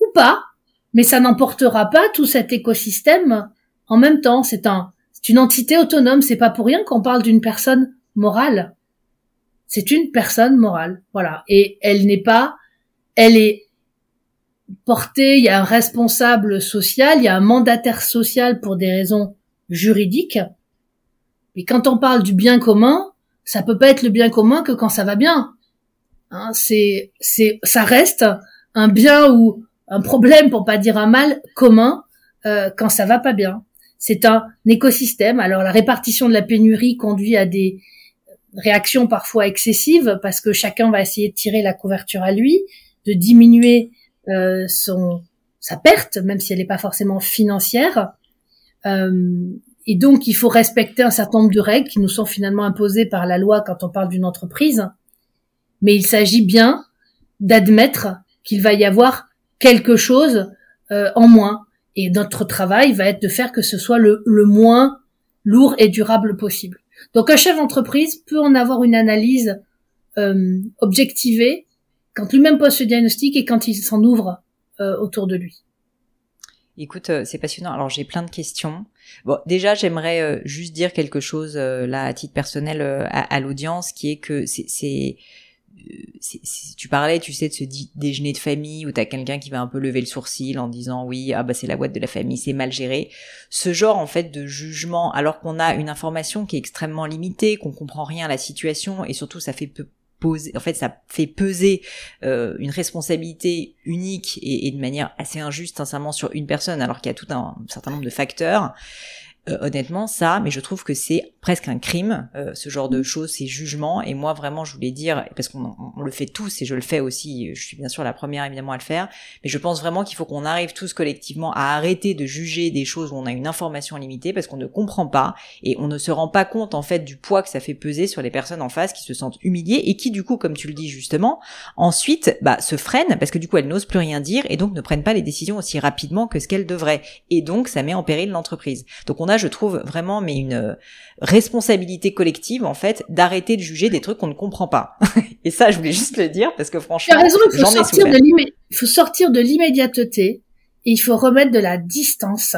ou pas, mais ça n'emportera pas tout cet écosystème en même temps. C'est un, c'est une entité autonome. C'est pas pour rien qu'on parle d'une personne morale. C'est une personne morale, voilà. Et elle n'est pas, elle est portée, il y a un responsable social, il y a un mandataire social pour des raisons juridiques. Mais quand on parle du bien commun, ça peut pas être le bien commun que quand ça va bien. Hein, c'est, c'est, ça reste un bien ou un problème, pour pas dire un mal commun, euh, quand ça va pas bien. C'est un écosystème. Alors la répartition de la pénurie conduit à des réaction parfois excessive parce que chacun va essayer de tirer la couverture à lui, de diminuer euh, son sa perte, même si elle n'est pas forcément financière. Euh, et donc, il faut respecter un certain nombre de règles qui nous sont finalement imposées par la loi quand on parle d'une entreprise. Mais il s'agit bien d'admettre qu'il va y avoir quelque chose euh, en moins. Et notre travail va être de faire que ce soit le, le moins lourd et durable possible. Donc un chef d'entreprise peut en avoir une analyse euh, objectivée quand lui-même pose ce diagnostic et quand il s'en ouvre euh, autour de lui. Écoute, euh, c'est passionnant. Alors j'ai plein de questions. Bon, déjà j'aimerais juste dire quelque chose là à titre personnel à, à l'audience, qui est que c'est tu parlais, tu sais, de ce déjeuner de famille où t'as quelqu'un qui va un peu lever le sourcil en disant oui, ah bah c'est la boîte de la famille, c'est mal géré. Ce genre en fait de jugement, alors qu'on a une information qui est extrêmement limitée, qu'on comprend rien à la situation et surtout ça fait en fait, ça fait peser euh, une responsabilité unique et, de manière assez injuste, sincèrement, sur une personne, alors qu'il y a tout un certain nombre de facteurs. Euh, honnêtement, ça, mais je trouve que c'est presque un crime, euh, ce genre de choses, ces jugements. Et moi, vraiment, je voulais dire, parce qu'on le fait tous, et je le fais aussi, je suis bien sûr la première évidemment à le faire, mais je pense vraiment qu'il faut qu'on arrive tous collectivement à arrêter de juger des choses où on a une information limitée, parce qu'on ne comprend pas, et on ne se rend pas compte, en fait, du poids que ça fait peser sur les personnes en face qui se sentent humiliées, et qui, du coup, comme tu le dis justement, ensuite, bah, se freinent, parce que du coup, elles n'osent plus rien dire, et donc ne prennent pas les décisions aussi rapidement que ce qu'elles devraient. Et donc, ça met en péril l'entreprise. Donc, on je trouve, vraiment, mais une euh, responsabilité collective, en fait, d'arrêter de juger des trucs qu'on ne comprend pas. et ça, je voulais juste le dire parce que franchement, raison, il faut sortir de il faut sortir de l'immédiateté et il faut remettre de la distance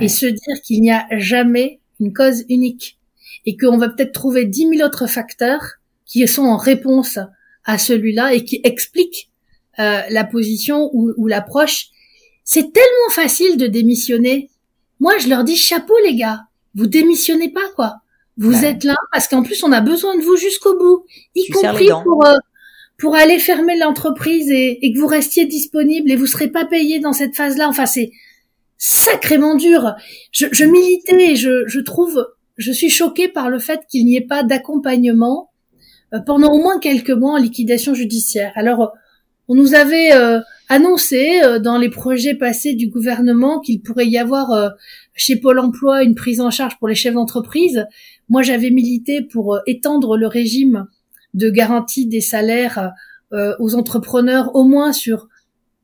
et se dire qu'il n'y a jamais une cause unique et qu'on va peut-être trouver dix mille autres facteurs qui sont en réponse à celui-là et qui expliquent euh, la position ou, ou l'approche. C'est tellement facile de démissionner moi, je leur dis chapeau, les gars. Vous démissionnez pas, quoi. Vous êtes là parce qu'en plus, on a besoin de vous jusqu'au bout, y compris pour euh, pour aller fermer l'entreprise et, que vous restiez disponible et vous serez pas payé dans cette phase-là. Enfin, c'est sacrément dur. Je, je militais et je, je trouve, je suis choquée par le fait qu'il n'y ait pas d'accompagnement euh, pendant au moins quelques mois en liquidation judiciaire. Alors, on nous avait euh, annoncé euh, dans les projets passés du gouvernement qu'il pourrait y avoir euh, chez Pôle Emploi une prise en charge pour les chefs d'entreprise. Moi, j'avais milité pour euh, étendre le régime de garantie des salaires aux entrepreneurs au moins sur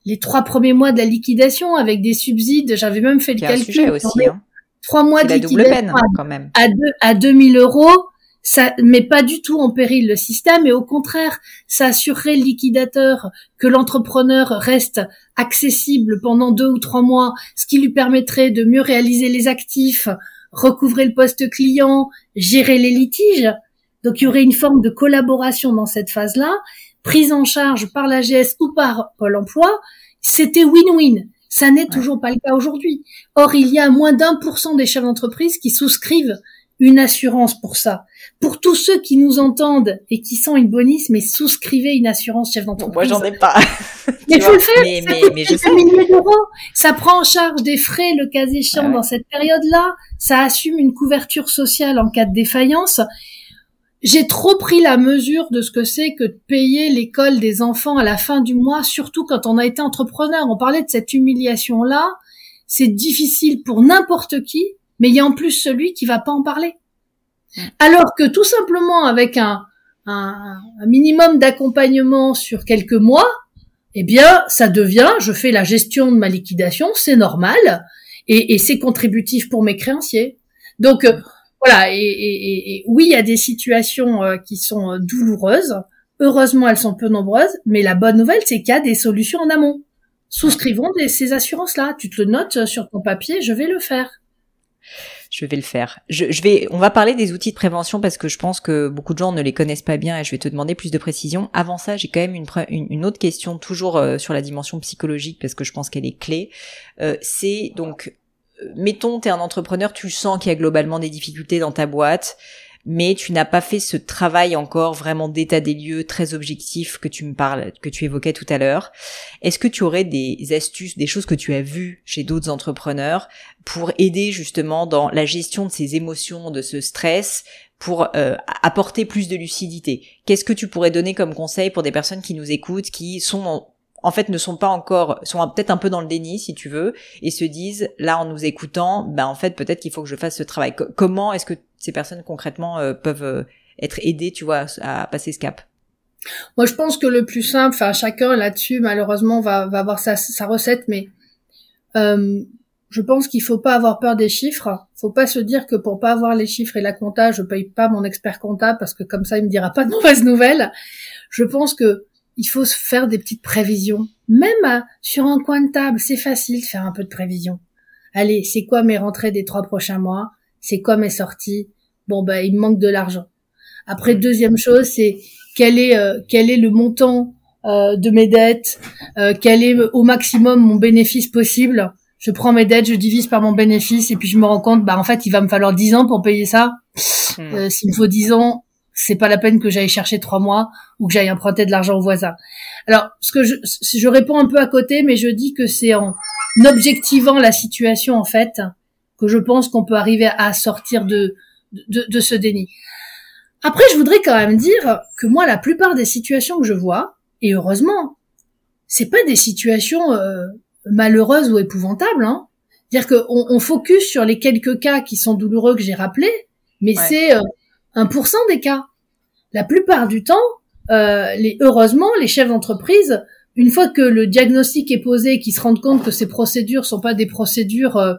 les trois premiers mois de la liquidation avec des subsides. J'avais même fait le calcul. Aussi, hein. Trois mois de liquidation quand même. à, deux, à 2000 euros ça met pas du tout en péril le système et au contraire, ça assurerait le liquidateur que l'entrepreneur reste accessible pendant deux ou trois mois, ce qui lui permettrait de mieux réaliser les actifs, recouvrer le poste client, gérer les litiges. Donc il y aurait une forme de collaboration dans cette phase-là, prise en charge par l'AGS ou par Pôle emploi. C'était win-win. Ça n'est toujours pas le cas aujourd'hui. Or, il y a moins d'un pour cent des chefs d'entreprise qui souscrivent une assurance pour ça. Pour tous ceux qui nous entendent et qui sont une bonus, mais souscrivez une assurance chef d'entreprise. moi, j'en ai pas. mais faut le faire. Mais, ça mais, mais d'euros. Ça prend en charge des frais, le cas échéant, dans cette période-là. Ça assume une couverture sociale en cas de défaillance. J'ai trop pris la mesure de ce que c'est que de payer l'école des enfants à la fin du mois, surtout quand on a été entrepreneur. On parlait de cette humiliation-là. C'est difficile pour n'importe qui, mais il y a en plus celui qui va pas en parler. Alors que tout simplement avec un, minimum d'accompagnement sur quelques mois, eh bien, ça devient, je fais la gestion de ma liquidation, c'est normal, et, c'est contributif pour mes créanciers. Donc euh, voilà, et, oui, il y a des situations euh, qui sont euh, douloureuses. Heureusement, elles sont peu nombreuses, mais la bonne nouvelle, c'est qu'il y a des solutions en amont. Souscrivons ces assurances-là. Tu te le notes sur ton papier, je vais le faire je vais le faire. Je, vais, on va parler des outils de prévention parce que je pense que beaucoup de gens ne les connaissent pas bien et je vais te demander plus de précision. Avant ça, j'ai quand même une, une, autre question toujours euh, sur la dimension psychologique parce que je pense qu'elle est clé. Euh, c'est donc, euh, mettons, t'es un entrepreneur, tu sens qu'il y a globalement des difficultés dans ta boîte mais tu n'as pas fait ce travail encore vraiment d'état des lieux très objectif que tu me parles, que tu évoquais tout à l'heure. Est-ce que tu aurais des astuces, des choses que tu as vues chez d'autres entrepreneurs pour aider justement dans la gestion de ces émotions, de ce stress, pour euh, apporter plus de lucidité? Qu'est-ce que tu pourrais donner comme conseil pour des personnes qui nous écoutent, qui sont en fait ne sont pas encore sont peut-être un peu dans le déni si tu veux et se disent là en nous écoutant ben en fait peut-être qu'il faut que je fasse ce travail comment est-ce que ces personnes concrètement euh, peuvent euh, être aidées tu vois à passer ce cap? Moi je pense que le plus simple enfin chacun là-dessus malheureusement va avoir sa, sa recette mais euh, je pense qu'il faut pas avoir peur des chiffres. Faut pas se dire que pour pas avoir les chiffres et la compta, je paye pas mon expert comptable parce que comme ça il me dira pas de mauvaises nouvelles. Je pense que il faut se faire des petites prévisions. Même euh, sur un coin de table, c'est facile de faire un peu de prévision. Allez, c'est quoi mes rentrées des trois prochains mois? C'est quoi mes sorties? Bon, ben, il me manque de l'argent. Après, deuxième chose, c'est quel est euh, quel est le montant euh, de mes dettes? Quel est au maximum mon bénéfice possible? Je prends mes dettes, je divise par mon bénéfice, et puis je me rends compte, bah en fait, il va me falloir dix ans pour payer ça. Hmm. S'il me faut dix ans, c'est pas la peine que j'aille chercher trois mois ou que j'aille emprunter de l'argent au voisin. Alors, ce que je, je réponds un peu à côté, mais je dis que c'est en objectivant la situation en fait que je pense qu'on peut arriver à sortir de, de, de ce déni. Après, je voudrais quand même dire que moi, la plupart des situations que je vois, et heureusement, c'est pas des situations euh, malheureuses ou épouvantables. Hein. C'est-à-dire qu'on on focus sur les quelques cas qui sont douloureux que j'ai rappelés, mais c'est euh, 1% des cas. La plupart du temps, euh, les, heureusement, les chefs d'entreprise, une fois que le diagnostic est posé, qu'ils se rendent compte que ces procédures sont pas des procédures euh,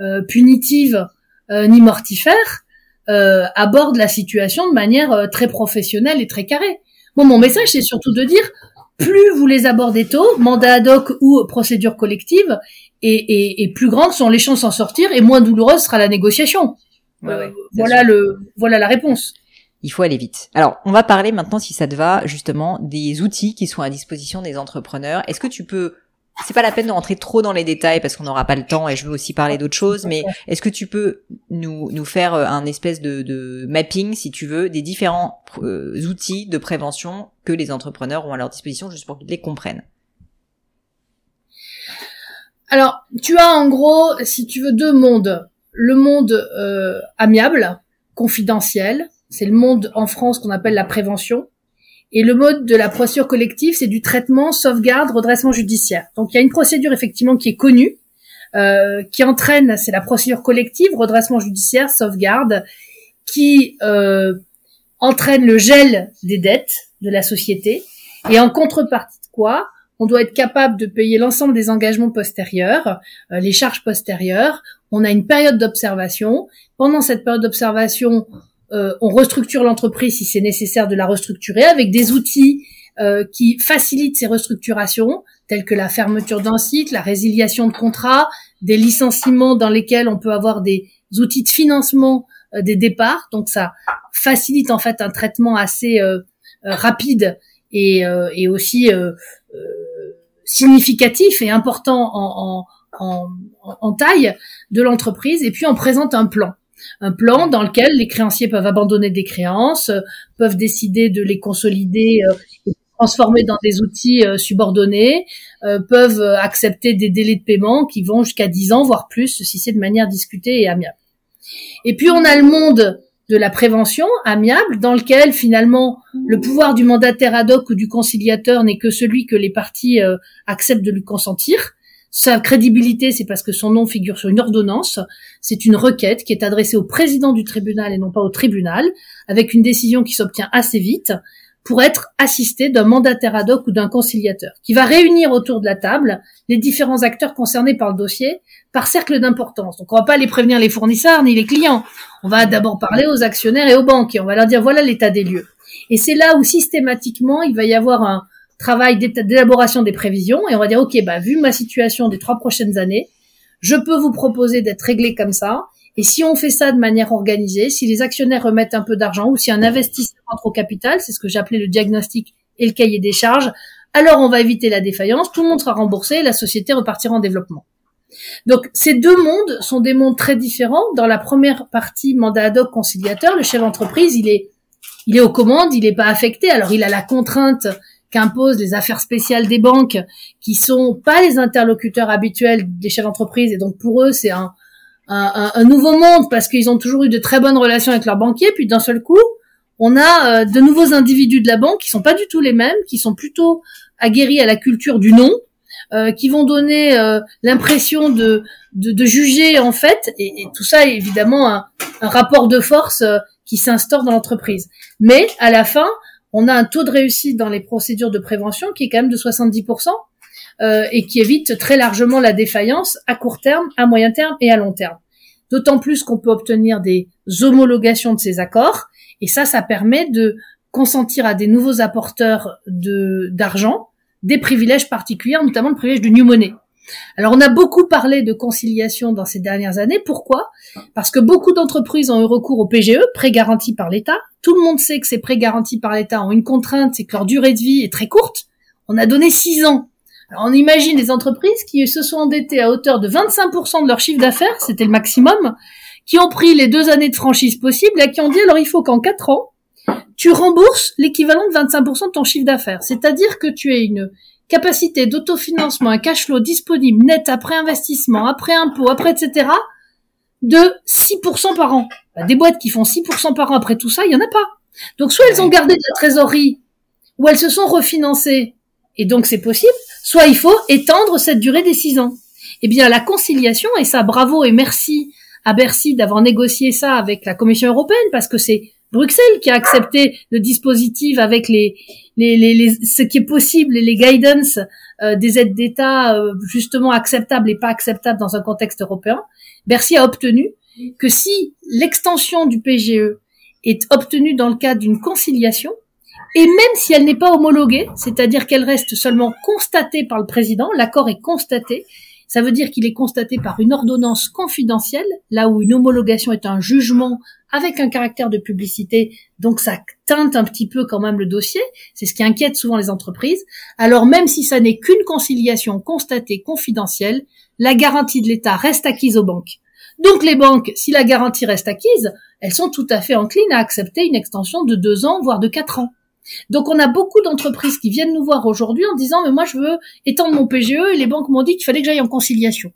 euh, punitives ni mortifères, abordent la situation de manière très professionnelle et très carrée. Bon, mon message, c'est surtout de dire, plus vous les abordez tôt, mandat ad hoc ou procédure collective, et, et, et plus grandes sont les chances d'en sortir, et moins douloureuse sera la négociation. Euh, voilà le, voilà la réponse. Il faut aller vite. Alors, on va parler maintenant, si ça te va, justement, des outils qui sont à disposition des entrepreneurs. Est-ce que tu peux c'est pas la peine de rentrer trop dans les détails parce qu'on n'aura pas le temps et je veux aussi parler d'autres choses, mais est-ce que tu peux nous, faire euh, un espèce de, de mapping, si tu veux, des différents euh, outils de prévention que les entrepreneurs ont à leur disposition juste pour qu'ils les comprennent? Alors, tu as en gros, si tu veux, deux mondes le monde euh, amiable, confidentiel, c'est le monde en France qu'on appelle la prévention, et le mode de la procédure collective, c'est du traitement, sauvegarde, redressement judiciaire. Donc il y a une procédure effectivement qui est connue, euh, qui entraîne, c'est la procédure collective, redressement judiciaire, sauvegarde, qui euh, entraîne le gel des dettes de la société, et en contrepartie de quoi on doit être capable de payer l'ensemble des engagements postérieurs, les charges postérieures, on a une période d'observation. Pendant cette période d'observation, euh, on restructure l'entreprise si c'est nécessaire de la restructurer avec des outils euh, qui facilitent ces restructurations, tels que la fermeture d'un site, la résiliation de contrats, des licenciements dans lesquels on peut avoir des outils de financement euh, des départs. Donc ça facilite en fait un traitement assez rapide et, aussi significatif et important en taille de l'entreprise et puis on présente un plan un plan dans lequel les créanciers peuvent abandonner des créances, peuvent décider de les consolider euh, et transformer dans des outils euh, subordonnés, euh, peuvent accepter des délais de paiement qui vont jusqu'à 10 ans, voire plus, si c'est de manière discutée et amiable. Et puis on a le monde de la prévention amiable dans lequel finalement le pouvoir du mandataire ad hoc ou du conciliateur n'est que celui que les parties acceptent de lui consentir sa crédibilité, c'est parce que son nom figure sur une ordonnance. C'est une requête qui est adressée au président du tribunal et non pas au tribunal, avec une décision qui s'obtient assez vite pour être assisté d'un mandataire ad hoc ou d'un conciliateur, qui va réunir autour de la table les différents acteurs concernés par le dossier par cercle d'importance. Donc on va pas les prévenir les fournisseurs ni les clients. On va d'abord parler aux actionnaires et aux banques et on va leur dire voilà l'état des lieux. Et c'est là où systématiquement il va y avoir un, travail d'élaboration des prévisions et on va dire ok bah vu ma situation des trois prochaines années, je peux vous proposer d'être réglé comme ça. Et si on fait ça de manière organisée, si les actionnaires remettent un peu d'argent ou si un investisseur entre au capital, c'est ce que j'appelais le diagnostic et le cahier des charges, alors on va éviter la défaillance, tout le monde sera remboursé, et la société repartira en développement. Donc ces deux mondes sont des mondes très différents. Dans la première partie, mandat ad hoc conciliateur, le chef d'entreprise, il est il est aux commandes, il n'est pas affecté. Alors il a la contrainte qu'imposent les affaires spéciales des banques, qui sont pas les interlocuteurs habituels des chefs d'entreprise, et donc pour eux c'est un, un, nouveau monde parce qu'ils ont toujours eu de très bonnes relations avec leurs banquiers, puis d'un seul coup, on a euh, de nouveaux individus de la banque qui sont pas du tout les mêmes, qui sont plutôt aguerris à la culture du non, euh, qui vont donner euh, l'impression de, de, juger en fait, et, tout ça est évidemment un rapport de force qui s'instaure dans l'entreprise. Mais à la fin, on a un taux de réussite dans les procédures de prévention qui est quand même de 70% euh, et qui évite très largement la défaillance à court terme, à moyen terme et à long terme. D'autant plus qu'on peut obtenir des homologations de ces accords et ça, ça permet de consentir à des nouveaux apporteurs de d'argent des privilèges particuliers, notamment le privilège du new money. Alors on a beaucoup parlé de conciliation dans ces dernières années. Pourquoi? Parce que beaucoup d'entreprises ont eu recours au PGE, prêt garanti par l'État. Tout le monde sait que ces prêts garantis par l'État ont une contrainte, c'est que leur durée de vie est très courte. On a donné 6 ans. Alors on imagine des entreprises qui se sont endettées à hauteur de 25% de leur chiffre d'affaires, c'était le maximum, qui ont pris les deux années de franchise possibles et qui ont dit alors il faut qu'en 4 ans, tu rembourses l'équivalent de 25% de ton chiffre d'affaires. C'est-à-dire que tu as une capacité d'autofinancement, un cash flow disponible net après investissement, après impôt, après etc. de 6% par an. Bah, des boîtes qui font 6% par an après tout ça, il y en a pas. Donc soit elles ont gardé de la trésorerie, ou elles se sont refinancées, et donc c'est possible, soit il faut étendre cette durée des 6 ans. Eh bien la conciliation, et ça bravo et merci à Bercy d'avoir négocié ça avec la Commission européenne, parce que c'est Bruxelles qui a accepté le dispositif avec les, les, les, ce qui est possible et les guidance euh, des aides d'État euh, justement acceptables et pas acceptables dans un contexte européen. Bercy a obtenu que si l'extension du PGE est obtenue dans le cadre d'une conciliation, et même si elle n'est pas homologuée, c'est-à-dire qu'elle reste seulement constatée par le président, l'accord est constaté, ça veut dire qu'il est constaté par une ordonnance confidentielle, là où une homologation est un jugement avec un caractère de publicité, donc ça teinte un petit peu quand même le dossier, c'est ce qui inquiète souvent les entreprises. Alors même si ça n'est qu'une conciliation constatée confidentielle, la garantie de l'État reste acquise aux banques. Donc les banques, si la garantie reste acquise, elles sont tout à fait enclines à accepter une extension de deux ans, voire de quatre ans. Donc on a beaucoup d'entreprises qui viennent nous voir aujourd'hui en disant mais moi je veux étendre mon PGE et les banques m'ont dit qu'il fallait que j'aille en conciliation.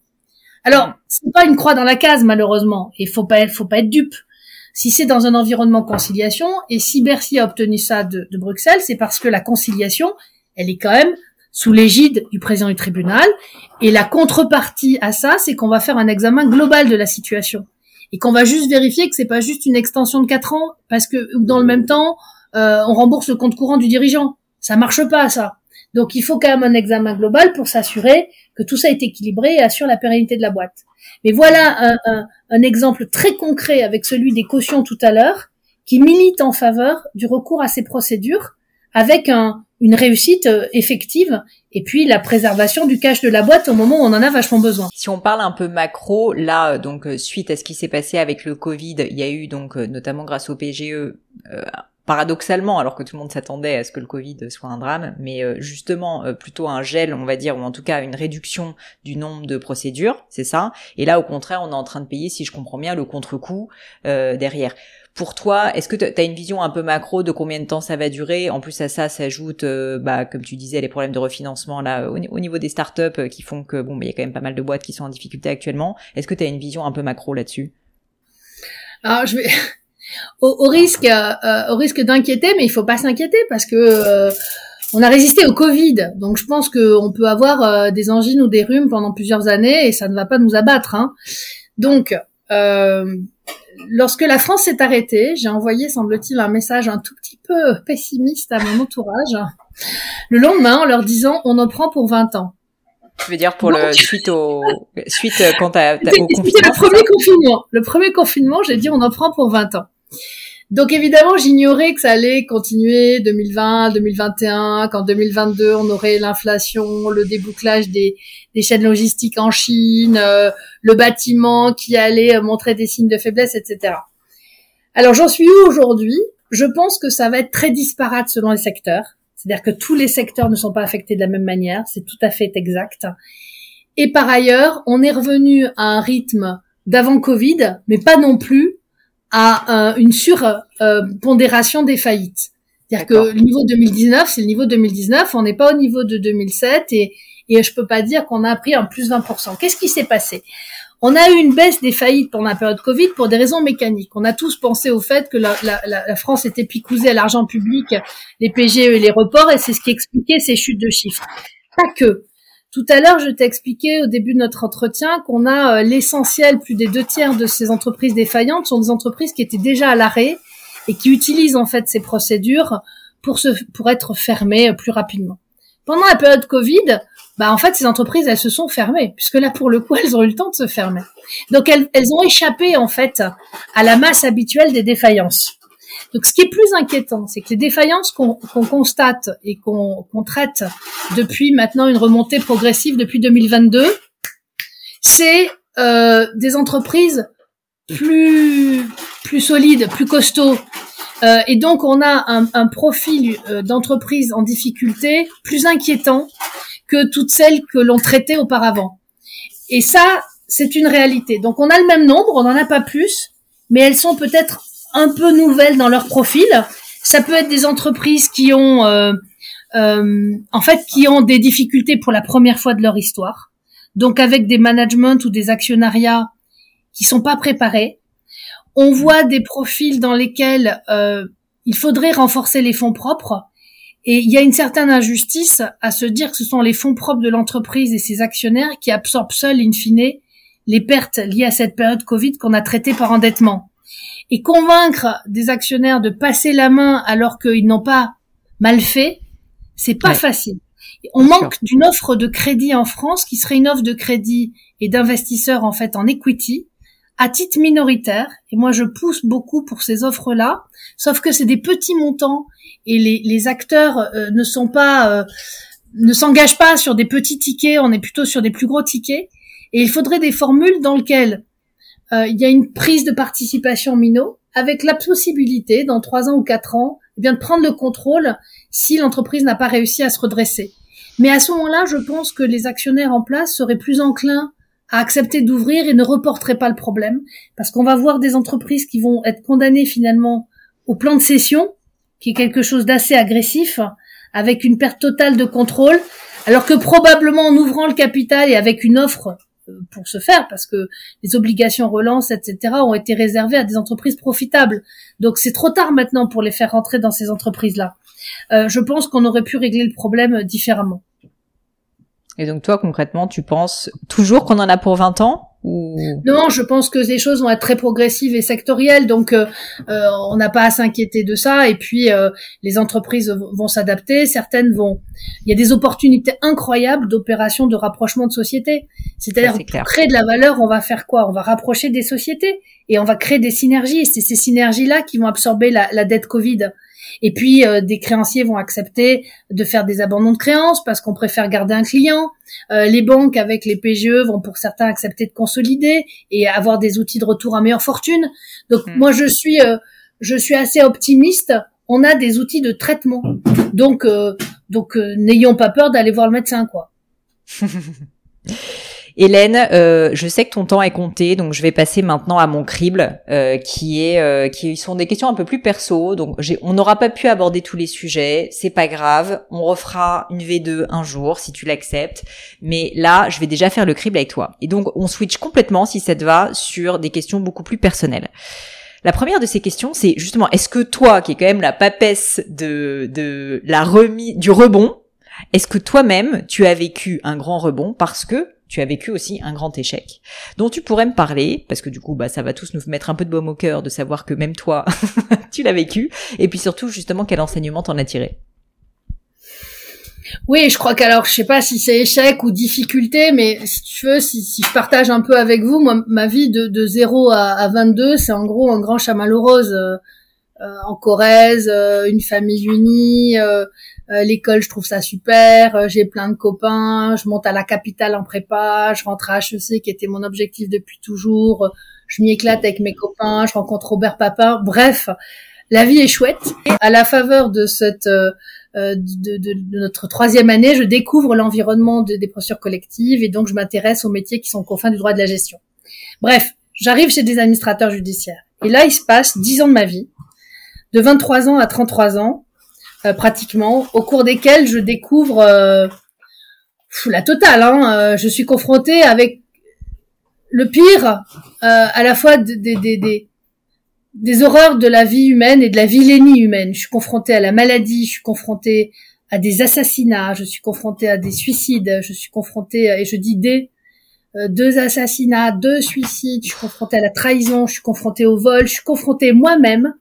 Alors c'est pas une croix dans la case malheureusement il faut pas faut pas être dupe. Si c'est dans un environnement conciliation et si Bercy a obtenu ça de, Bruxelles c'est parce que la conciliation elle est quand même sous l'égide du président du tribunal et la contrepartie à ça c'est qu'on va faire un examen global de la situation et qu'on va juste vérifier que c'est pas juste une extension de quatre ans parce que dans le même temps euh, on rembourse le compte courant du dirigeant. Ça marche pas, ça. Donc il faut quand même un examen global pour s'assurer que tout ça est équilibré et assure la pérennité de la boîte. Mais voilà un, exemple très concret avec celui des cautions tout à l'heure, qui milite en faveur du recours à ces procédures avec une réussite euh, effective et puis la préservation du cash de la boîte au moment où on en a vachement besoin. Si on parle un peu macro, là, euh, donc suite à ce qui s'est passé avec le Covid, il y a eu donc notamment grâce au PGE paradoxalement, alors que tout le monde s'attendait à ce que le Covid soit un drame, mais euh, justement euh, plutôt un gel, on va dire, ou en tout cas une réduction du nombre de procédures, c'est ça? Et là, au contraire, on est en train de payer, si je comprends bien, le contre-coup euh, derrière. Pour toi, est-ce que tu as une vision un peu macro de combien de temps ça va durer? En plus à ça s'ajoute, bah, comme tu disais, les problèmes de refinancement là au, niveau des startups qui font que bon, il y a quand même pas mal de boîtes qui sont en difficulté actuellement. Est-ce que tu as une vision un peu macro là-dessus? Alors je vais au, risque, euh, euh, au risque d'inquiéter, mais il faut pas s'inquiéter parce que euh, on a résisté au Covid, donc je pense qu'on peut avoir des angines ou des rhumes pendant plusieurs années et ça ne va pas nous abattre. Hein. Donc, lorsque la France s'est arrêtée, j'ai envoyé, semble-t-il, un message un tout petit peu pessimiste à mon entourage. Le lendemain, en leur disant, on en prend pour 20 ans. Tu veux dire pour le suite au suite quand t'as, t'as au confinement. le premier confinement. Le premier confinement, j'ai dit on en prend pour 20 ans. Donc évidemment, j'ignorais que ça allait continuer 2020, 2021, qu'en 2022, on aurait l'inflation, le débouclage des, des chaînes logistiques en Chine, euh, le bâtiment qui allait montrer des signes de faiblesse, etc. Alors j'en suis où aujourd'hui? Je pense que ça va être très disparate selon les secteurs. C'est-à-dire que tous les secteurs ne sont pas affectés de la même manière, c'est tout à fait exact. Et par ailleurs, on est revenu à un rythme d'avant Covid, mais pas non plus à une surpondération des faillites. C'est-à-dire que le niveau 2019, c'est le niveau 2019, on n'est pas au niveau de 2007 et, et je peux pas dire qu'on a pris un plus 20%. Qu'est-ce qui s'est passé? On a eu une baisse des faillites pendant la période Covid pour des raisons mécaniques. On a tous pensé au fait que la, la, la France était picousée à l'argent public, les PGE et les reports, et c'est ce qui expliquait ces chutes de chiffres. Pas que. Tout à l'heure, je t'ai expliqué au début de notre entretien qu'on a euh, l'essentiel, plus des deux tiers de ces entreprises défaillantes sont des entreprises qui étaient déjà à l'arrêt et qui utilisent en fait ces procédures pour se, pour être fermées euh, plus rapidement. Pendant la période Covid, bah en fait ces entreprises elles se sont fermées puisque là pour le coup elles ont eu le temps de se fermer. Donc elles, elles ont échappé en fait à la masse habituelle des défaillances. Donc, ce qui est plus inquiétant, c'est que les défaillances qu'on constate et qu'on traite depuis maintenant une remontée progressive depuis 2022, c'est euh, des entreprises plus plus solides, plus costauds. Euh, et donc, on a un, un profil euh, d'entreprise en difficulté plus inquiétant que toutes celles que l'on traitait auparavant. Et ça, c'est une réalité. Donc, on a le même nombre, on n'en a pas plus, mais elles sont peut-être un peu nouvelles dans leur profil, Ça peut être des entreprises qui ont, euh, euh, en fait, qui ont des difficultés pour la première fois de leur histoire. Donc avec des managements ou des actionnariats qui sont pas préparés. On voit des profils dans lesquels euh, il faudrait renforcer les fonds propres. Et il y a une certaine injustice à se dire que ce sont les fonds propres de l'entreprise et ses actionnaires qui absorbent seuls, in fine, les pertes liées à cette période Covid qu'on a traitée par endettement. Et convaincre des actionnaires de passer la main alors qu'ils n'ont pas mal fait, c'est pas facile. On manque d'une offre de crédit en France qui serait une offre de crédit et d'investisseurs en fait en equity à titre minoritaire. Et moi, je pousse beaucoup pour ces offres-là. Sauf que c'est des petits montants et les, les acteurs euh, ne sont pas, euh, ne s'engagent pas sur des petits tickets. On est plutôt sur des plus gros tickets. Et il faudrait des formules dans lesquelles il y a une prise de participation minot avec la possibilité, dans trois ans ou quatre ans, eh bien de prendre le contrôle si l'entreprise n'a pas réussi à se redresser. Mais à ce moment-là, je pense que les actionnaires en place seraient plus enclins à accepter d'ouvrir et ne reporteraient pas le problème, parce qu'on va voir des entreprises qui vont être condamnées finalement au plan de cession, qui est quelque chose d'assez agressif, avec une perte totale de contrôle, alors que probablement en ouvrant le capital et avec une offre euh, pour se faire parce que les obligations relance, etc., ont été réservées à des entreprises profitables. Donc c'est trop tard maintenant pour les faire rentrer dans ces entreprises-là. Euh, je pense qu'on aurait pu régler le problème différemment. Et donc toi, concrètement, tu penses toujours qu'on en a pour 20 ans? Non, je pense que les choses vont être très progressives et sectorielles, donc euh, euh, on n'a pas à s'inquiéter de ça. Et puis euh, les entreprises vont s'adapter, certaines vont. Il y a des opportunités incroyables d'opérations de rapprochement de sociétés. C'est-à-dire pour créer de la valeur, on va faire quoi? On va rapprocher des sociétés et on va créer des synergies. C'est ces synergies-là qui vont absorber la, la dette Covid. Et puis euh, des créanciers vont accepter de faire des abandons de créances parce qu'on préfère garder un client. Euh, les banques avec les PGE vont pour certains accepter de consolider et avoir des outils de retour à meilleure fortune. Donc hmm. moi je suis euh, je suis assez optimiste. On a des outils de traitement. Donc donc n'ayons pas peur d'aller voir le médecin quoi. Hélène, euh, je sais que ton temps est compté, donc je vais passer maintenant à mon crible, euh, qui est euh, qui sont des questions un peu plus perso. Donc on n'aura pas pu aborder tous les sujets, c'est pas grave. On refera une V2 un jour si tu l'acceptes. Mais là, je vais déjà faire le crible avec toi. Et donc on switch complètement, si ça te va, sur des questions beaucoup plus personnelles. La première de ces questions, c'est justement, est-ce que toi, qui est quand même la papesse de, de la remise, du rebond, est-ce que toi-même, tu as vécu un grand rebond parce que tu as vécu aussi un grand échec dont tu pourrais me parler parce que du coup bah ça va tous nous mettre un peu de baume au cœur de savoir que même toi tu l'as vécu et puis surtout justement quel enseignement t'en as tiré? Oui, je crois qu'alors je sais pas si c'est échec ou difficulté, mais si tu veux, si, je partage un peu avec vous, moi ma vie de, de 0 à, à 22, c'est en gros un grand chamallow rose euh, euh, en Corrèze, euh, une famille unie, l'école, je trouve ça super. Euh, j'ai plein de copains. Je monte à la capitale en prépa. Je rentre à HEC, qui était mon objectif depuis toujours. Je m'y éclate avec mes copains. Je rencontre Robert Papin. Bref, la vie est chouette. Et à la faveur de cette euh, de, de, de, notre troisième année, je découvre l'environnement des procédures collectives et donc je m'intéresse aux métiers qui sont confins du droit de la gestion. Bref, j'arrive chez des administrateurs judiciaires. Et là, il se passe dix ans de ma vie, de 23 ans à 33 ans, euh, pratiquement, au cours desquels je découvre euh, la totale. Hein, euh, je suis confrontée avec le pire, à la fois des, des, horreurs de la vie humaine et de la vilainie humaine. Je suis confrontée à la maladie, je suis confrontée à des assassinats, je suis confrontée à des suicides, je suis confrontée, et je dis des, deux assassinats, deux suicides, je suis confrontée à la trahison, je suis confrontée au vol, je suis confrontée moi-même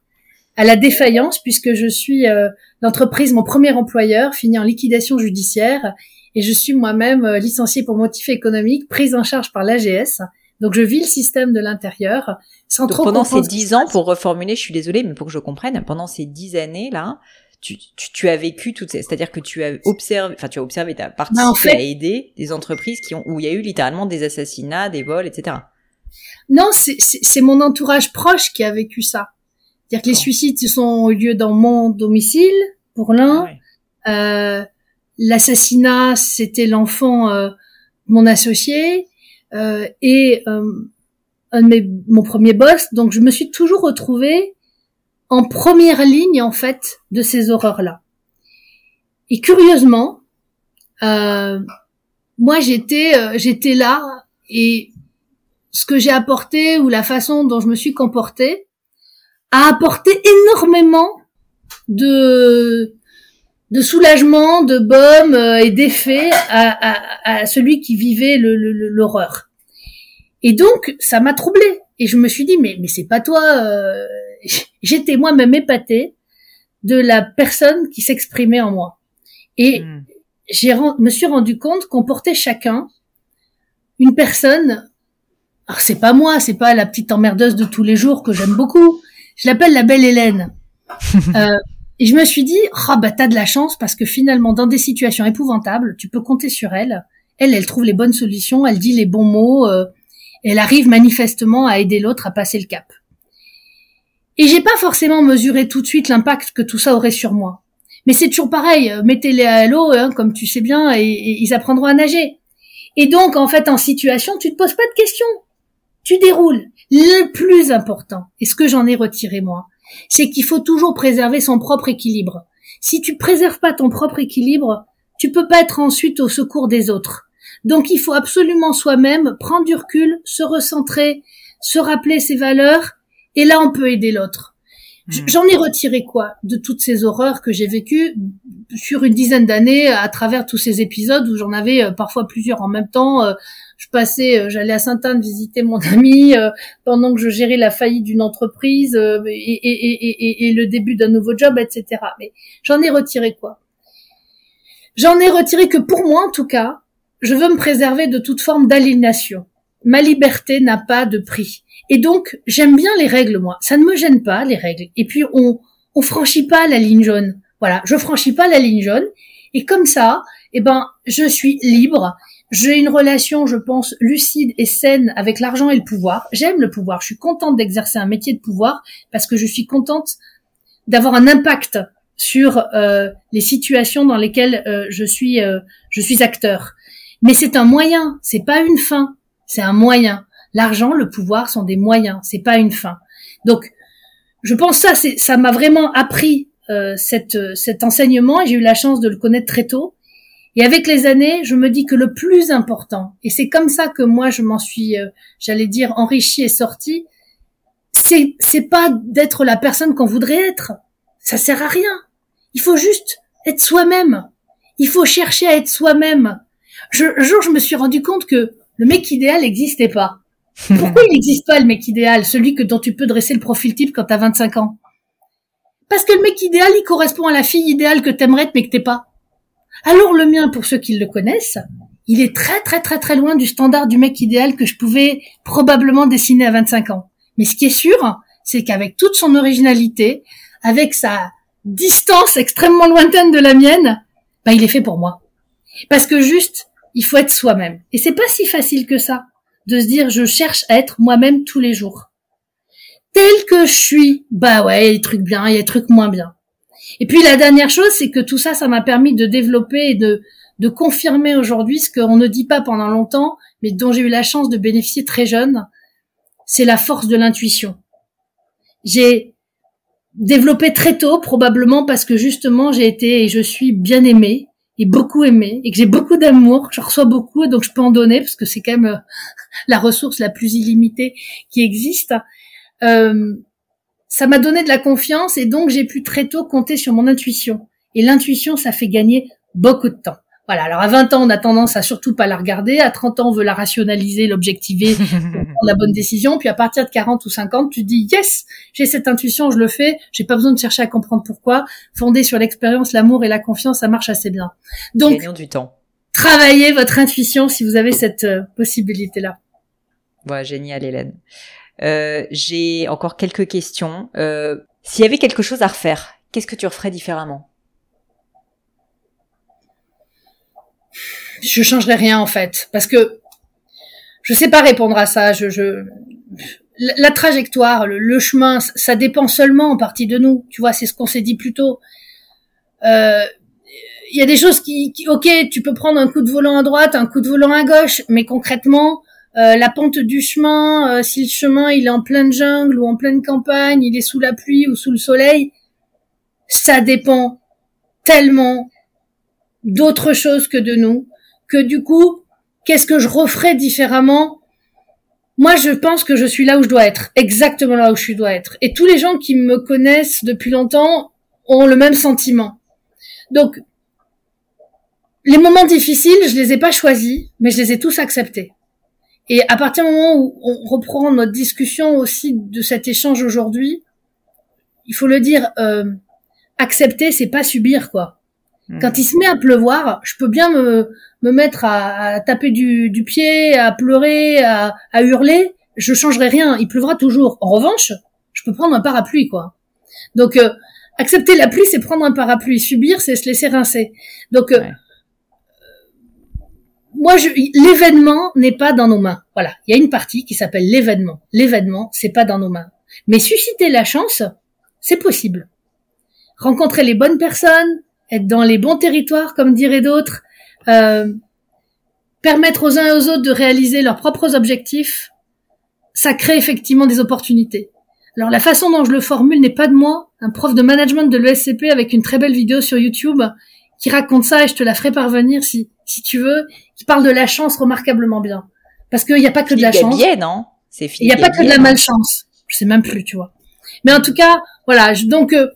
à la défaillance puisque je suis euh, l'entreprise, mon premier employeur, fini en liquidation judiciaire et je suis moi-même euh, licenciée pour motif économique, prise en charge par l'AGS. Donc je vis le système de l'intérieur sans trop pendant ces dix ans, pour reformuler, je suis désolée, mais pour que je comprenne, pendant ces dix années là, tu, tu, tu, as vécu toutes ces, c'est-à-dire que tu as observé, enfin tu as observé, tu as participé à aider des entreprises qui ont, où il y a eu littéralement des assassinats, des vols, etc. Non, c'est mon entourage proche qui a vécu ça. C'est-à-dire que les suicides se sont eu lieu dans mon domicile pour l'un. Ah euh, L'assassinat, c'était l'enfant euh, mon associé euh, et euh, un de mes, mon premier boss. Donc je me suis toujours retrouvée en première ligne en fait de ces horreurs-là. Et curieusement, euh, moi j'étais j'étais là et ce que j'ai apporté ou la façon dont je me suis comportée a apporté énormément de de soulagement, de baume euh, et d'effet à, à, à, celui qui vivait l'horreur. Et donc ça m'a troublée et je me suis dit mais mais c'est pas toi. Euh... J'étais moi-même épatée de la personne qui s'exprimait en moi. Et hmm. j'ai me suis rendu compte qu'on portait chacun une personne. Alors c'est pas moi, c'est pas la petite emmerdeuse de tous les jours que j'aime beaucoup. Je l'appelle la belle Hélène. euh, et je me suis dit, ah bah t'as de la chance parce que finalement dans des situations épouvantables, tu peux compter sur elle. Elle, elle trouve les bonnes solutions, elle dit les bons mots, euh, elle arrive manifestement à aider l'autre à passer le cap. Et j'ai pas forcément mesuré tout de suite l'impact que tout ça aurait sur moi. Mais c'est toujours pareil, euh, mettez-les à l'eau, hein, comme tu sais bien, et, ils apprendront à nager. Et donc, en fait, en situation, tu te poses pas de questions. Tu déroules. Le plus important, et ce que j'en ai retiré moi, c'est qu'il faut toujours préserver son propre équilibre. Si tu préserves pas ton propre équilibre, tu peux pas être ensuite au secours des autres. Donc il faut absolument soi-même prendre du recul, se recentrer, se rappeler ses valeurs, et là on peut aider l'autre. Hmm. J'en ai retiré quoi de toutes ces horreurs que j'ai vécues sur une dizaine d'années à travers tous ces épisodes où j'en avais euh, parfois plusieurs en même temps. Euh, je passais, euh, j'allais à Sainte-Anne visiter mon ami pendant que je gérais la faillite d'une entreprise et, et, le début d'un nouveau job, etc. Mais j'en ai retiré quoi? J'en ai retiré que pour moi, en tout cas, je veux me préserver de toute forme d'aliénation. Ma liberté n'a pas de prix. Et donc, j'aime bien les règles, moi. Ça ne me gêne pas, les règles. Et puis, on, on franchit pas la ligne jaune. Voilà. Je franchis pas la ligne jaune. Et comme ça, eh ben, je suis libre. J'ai une relation, je pense, lucide et saine avec l'argent et le pouvoir. J'aime le pouvoir. Je suis contente d'exercer un métier de pouvoir parce que je suis contente d'avoir un impact sur euh, les situations dans lesquelles euh, je suis euh, je suis acteur. Mais c'est un moyen, c'est pas une fin, c'est un moyen. L'argent, le pouvoir sont des moyens, c'est pas une fin. Donc, je pense ça, ça m'a vraiment appris euh, cette, cet enseignement et j'ai eu la chance de le connaître très tôt. Et avec les années, je me dis que le plus important, et c'est comme ça que moi je m'en suis, euh, j'allais dire, enrichi et sorti, c'est, c'est pas d'être la personne qu'on voudrait être. Ça sert à rien. Il faut juste être soi-même. Il faut chercher à être soi-même. Je, un jour, je me suis rendu compte que le mec idéal n'existait pas. Pourquoi il n'existe pas le mec idéal, celui que dont tu peux dresser le profil type quand t'as 25 ans? Parce que le mec idéal, il correspond à la fille idéale que t'aimerais être mais que t'es pas. Alors le mien, pour ceux qui le connaissent, il est très très très très loin du standard du mec idéal que je pouvais probablement dessiner à 25 ans. Mais ce qui est sûr, c'est qu'avec toute son originalité, avec sa distance extrêmement lointaine de la mienne, bah il est fait pour moi. Parce que juste, il faut être soi-même. Et c'est pas si facile que ça de se dire je cherche à être moi-même tous les jours. Tel que je suis, bah ouais, il y a des trucs bien, il y a des trucs moins bien. Et puis la dernière chose, c'est que tout ça, ça m'a permis de développer et de, de confirmer aujourd'hui ce qu'on ne dit pas pendant longtemps, mais dont j'ai eu la chance de bénéficier très jeune, c'est la force de l'intuition. J'ai développé très tôt, probablement parce que justement j'ai été et je suis bien aimée, et beaucoup aimé et que j'ai beaucoup d'amour, je reçois beaucoup donc je peux en donner parce que c'est quand même euh, la ressource la plus illimitée qui existe. Euh, ça m'a donné de la confiance et donc j'ai pu très tôt compter sur mon intuition. Et l'intuition, ça fait gagner beaucoup de temps. Voilà. Alors à 20 ans, on a tendance à surtout pas la regarder. À 30 ans, on veut la rationaliser, l'objectiver, prendre la bonne décision. Puis à partir de 40 ou 50, tu dis yes, j'ai cette intuition, je le fais. J'ai pas besoin de chercher à comprendre pourquoi. Fondé sur l'expérience, l'amour et la confiance, ça marche assez bien. Donc, du temps. Travaillez votre intuition si vous avez cette euh, possibilité-là. Ouais, génial, Hélène. Euh, j'ai encore quelques questions. Euh, S'il y avait quelque chose à refaire, qu'est-ce que tu referais différemment? Je changerais rien en fait, parce que je sais pas répondre à ça. Je, je la, trajectoire, le, chemin, ça dépend seulement en partie de nous. Tu vois, c'est ce qu'on s'est dit plus tôt. Euh, il y a des choses qui, ok, tu peux prendre un coup de volant à droite, un coup de volant à gauche, mais concrètement, euh, la pente du chemin, euh, si le chemin il est en pleine jungle ou en pleine campagne, il est sous la pluie ou sous le soleil, ça dépend tellement d'autres choses que de nous, que du coup, qu'est-ce que je referais différemment? Moi, je pense que je suis là où je dois être, exactement là où je dois être. Et tous les gens qui me connaissent depuis longtemps ont le même sentiment. Donc, les moments difficiles, je les ai pas choisis, mais je les ai tous acceptés. Et à partir du moment où on reprend notre discussion aussi de cet échange aujourd'hui, il faut le dire, euh, accepter, c'est pas subir quoi. Hmm. Quand il se met à pleuvoir, je peux bien me, me mettre à, taper du, du, pied, à pleurer, à, à, hurler. Je changerai rien. Il pleuvra toujours. En revanche, je peux prendre un parapluie, quoi. Donc, euh, accepter la pluie, c'est prendre un parapluie. Subir, c'est se laisser rincer. Donc, euh, moi, l'événement n'est pas dans nos mains. Voilà, il y a une partie qui s'appelle l'événement. L'événement, c'est pas dans nos mains. Mais susciter la chance, c'est possible. Rencontrer les bonnes personnes, être dans les bons territoires, comme diraient d'autres, euh, permettre aux uns et aux autres de réaliser leurs propres objectifs, ça crée effectivement des opportunités. Alors la façon dont je le formule n'est pas de moi, un prof de management de l'ESCP avec une très belle vidéo sur YouTube qui raconte ça et je te la ferai parvenir si si tu veux, qui parle de la chance remarquablement bien. Parce qu'il n'y a pas que de la chance. non? Il n'y a pas que de la malchance. Je sais même plus, tu vois. Mais en tout cas, voilà. donc, euh,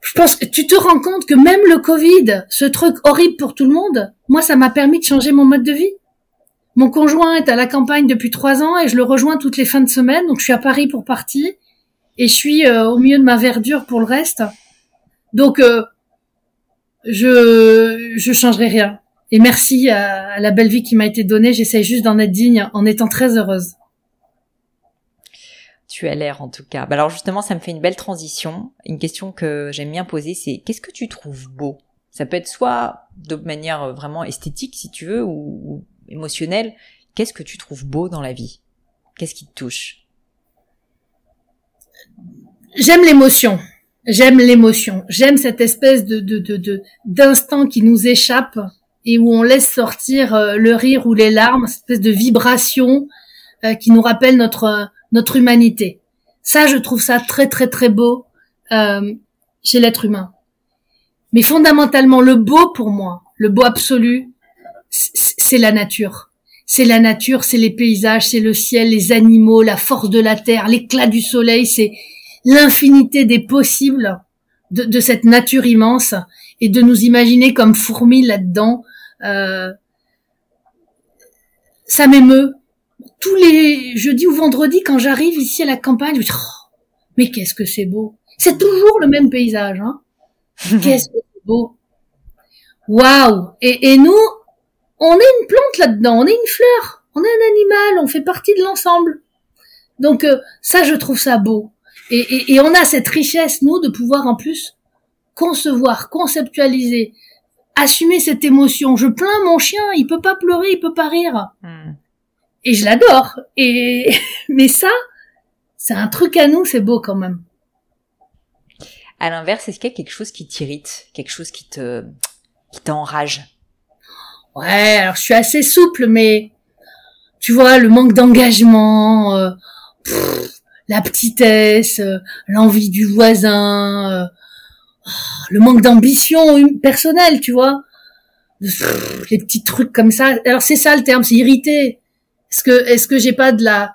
je pense que tu te rends compte que même le Covid, ce truc horrible pour tout le monde, moi, ça m'a permis de changer mon mode de vie. Mon conjoint est à la campagne depuis trois ans et je le rejoins toutes les fins de semaine. Donc, je suis à Paris pour partie et je suis euh, au milieu de ma verdure pour le reste. Donc, euh, je je changerai rien. Et merci à, la belle vie qui m'a été donnée. J'essaie juste d'en être digne en étant très heureuse. Tu as l'air en tout cas. Bah alors justement, ça me fait une belle transition. Une question que j'aime bien poser, c'est qu'est-ce que tu trouves beau? Ça peut être soit de manière vraiment esthétique, si tu veux, ou, ou émotionnelle. Qu'est-ce que tu trouves beau dans la vie? Qu'est-ce qui te touche? J'aime l'émotion. J'aime l'émotion. J'aime cette espèce de, de, de, d'instant qui nous échappe et où on laisse sortir euh, le rire ou les larmes, cette espèce de vibration euh, qui nous rappelle notre notre humanité. Ça, je trouve ça très très très beau euh, chez l'être humain. Mais fondamentalement, le beau pour moi, le beau absolu, c'est la nature. C'est la nature, c'est les paysages, c'est le ciel, les animaux, la force de la terre, l'éclat du soleil, c'est l'infinité des possibles de, cette nature immense et de nous imaginer comme fourmis là-dedans. Euh, ça m'émeut. Tous les jeudis ou vendredis, quand j'arrive ici à la campagne, je me dis, oh, mais qu'est-ce que c'est beau. C'est toujours le même paysage, hein. qu'est-ce que c'est beau. Waouh. Et, et nous, on est une plante là-dedans, on est une fleur, on est un animal, on fait partie de l'ensemble. Donc euh, ça, je trouve ça beau. Et, on a cette richesse, nous, de pouvoir en plus concevoir, conceptualiser, assumer cette émotion. Je plains mon chien, il peut pas pleurer, il peut pas rire. Hmm. Et je l'adore. Et mais ça, c'est un truc à nous, c'est beau quand même. À l'inverse, est-ce qu'il y a quelque chose qui t'irrite, quelque chose qui te qui t'enrage? Ouais, alors je suis assez souple, mais tu vois le manque d'engagement. Euh, la petitesse, euh, l'envie du voisin, euh, oh, le manque d'ambition personnelle, tu vois. Les petits trucs comme ça. Alors c'est ça le terme, c'est irrité. Est-ce que est-ce que j'ai pas de la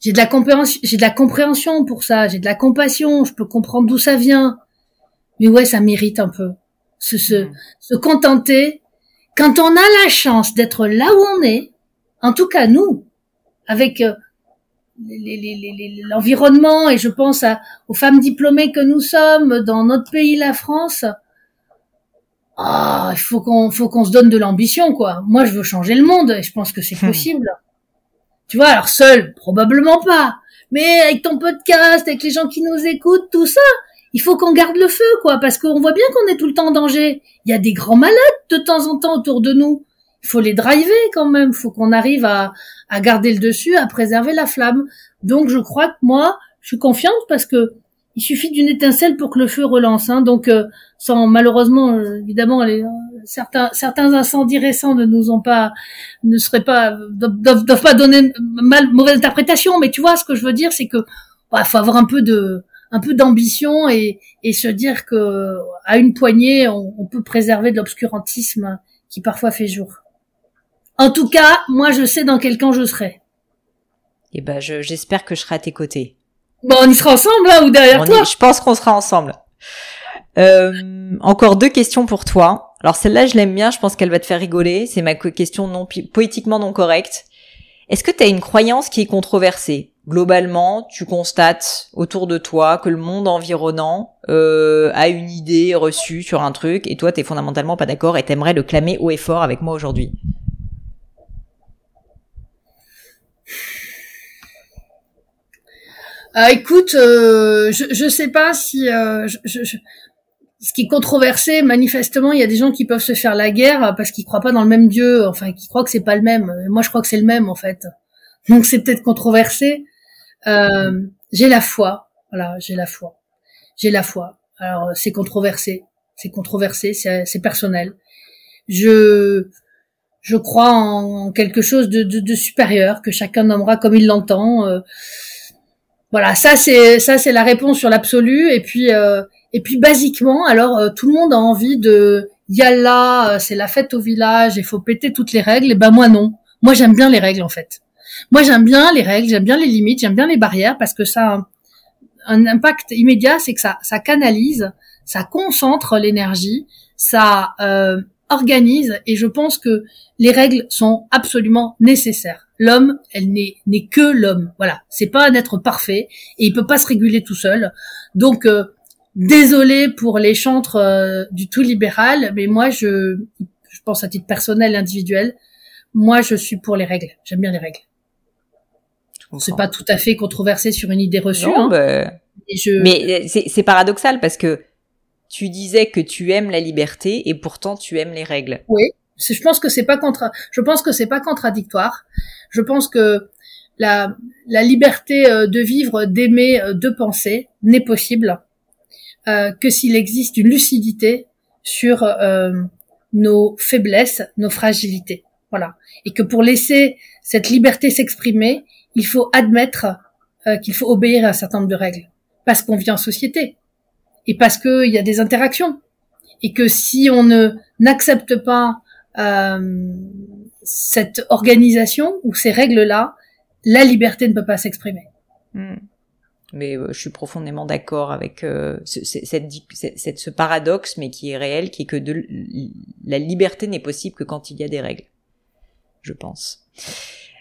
j'ai de la compréhension, j'ai de la compréhension pour ça, j'ai de la compassion, je peux comprendre d'où ça vient. Mais ouais, ça mérite un peu. Se, se, mmh. se contenter quand on a la chance d'être là où on est, en tout cas nous, avec euh, l'environnement et je pense à, aux femmes diplômées que nous sommes dans notre pays, la France. Ah, il faut qu'on faut qu'on se donne de l'ambition quoi. Moi, je veux changer le monde et je pense que c'est hmm. possible. Tu vois, alors seul, probablement pas. Mais avec ton podcast, avec les gens qui nous écoutent, tout ça, il faut qu'on garde le feu quoi, parce qu'on voit bien qu'on est tout le temps en danger. Il y a des grands malades de temps en temps autour de nous. Il faut les driver quand même. Faut qu'on arrive à, à garder le dessus, à préserver la flamme. Donc je crois que moi, je suis confiante parce que il suffit d'une étincelle pour que le feu relance. Hein. Donc euh, sans malheureusement, euh, évidemment, aller, certains certains incendies récents ne nous ont pas ne seraient pas doivent, doivent pas donner mal mauvaise interprétation mais tu vois ce que je veux dire c'est que bah, faut avoir un peu de un peu d'ambition et, et se dire que à une poignée on, on peut préserver de l'obscurantisme qui parfois fait jour. En tout cas, moi je sais dans quel camp je serai. Eh ben j'espère que je serai à tes côtés. Bon, on y sera ensemble là ou derrière toi Je pense qu'on sera ensemble. Euh, encore deux questions pour toi. Alors celle-là, je l'aime bien, je pense qu'elle va te faire rigoler. C'est ma question non poétiquement non correcte. Est-ce que tu as une croyance qui est controversée? Globalement, tu constates autour de toi que le monde environnant euh, a une idée reçue sur un truc et toi, t'es fondamentalement pas d'accord et t'aimerais le clamer haut et fort avec moi aujourd'hui. Écoute, euh, je je sais pas si euh, je, ce qui est controversé, manifestement, il y a des gens qui peuvent se faire la guerre parce qu'ils croient pas dans le même Dieu, enfin qui croient que c'est pas le même. Moi, je crois que c'est le même en fait. Donc c'est peut-être controversé. Euh, j'ai la foi, voilà, j'ai la foi, j'ai la foi. Alors c'est controversé, c'est controversé, c'est personnel. Je je crois en quelque chose de, de, de supérieur que chacun nommera comme il l'entend. Euh, voilà, ça c'est ça c'est la réponse sur l'absolu. Et puis euh, et puis basiquement, alors euh, tout le monde a envie de yalla, euh, c'est la fête au village, il faut péter toutes les règles. Et ben moi non, moi j'aime bien les règles en fait. Moi j'aime bien les règles, j'aime bien les limites, j'aime bien les barrières parce que ça un impact immédiat, c'est que ça ça canalise, ça concentre l'énergie, ça euh, organise et je pense que les règles sont absolument nécessaires l'homme, elle n'est n'est que l'homme. Voilà, c'est pas un être parfait et il peut pas se réguler tout seul. Donc euh, désolé pour les chantres euh, du tout libéral, mais moi je je pense à titre personnel individuel, moi je suis pour les règles. J'aime bien les règles. C'est pas tout à fait controversé sur une idée reçue. hein. Bah, mais c'est paradoxal parce que tu disais que tu aimes la liberté et pourtant tu aimes les règles. Oui je pense que c'est pas contra je pense que c'est pas contradictoire. Je pense que la, la liberté euh, de vivre, d'aimer, euh, de penser n'est possible euh, que s'il existe une lucidité sur nos faiblesses, nos fragilités. Voilà. Et que pour laisser cette liberté s'exprimer, il faut admettre qu'il faut obéir à un certain nombre de règles. Parce qu'on vit en société. Et parce qu'il y a des interactions. Et que si on ne n'accepte pas euh, cette organisation ou ces règles-là, la liberté ne peut pas s'exprimer. Hmm. Mais euh, je suis profondément d'accord avec euh, ce, cette, ce paradoxe, mais qui est réel, qui est que la liberté n'est possible que quand il y a des règles, je pense.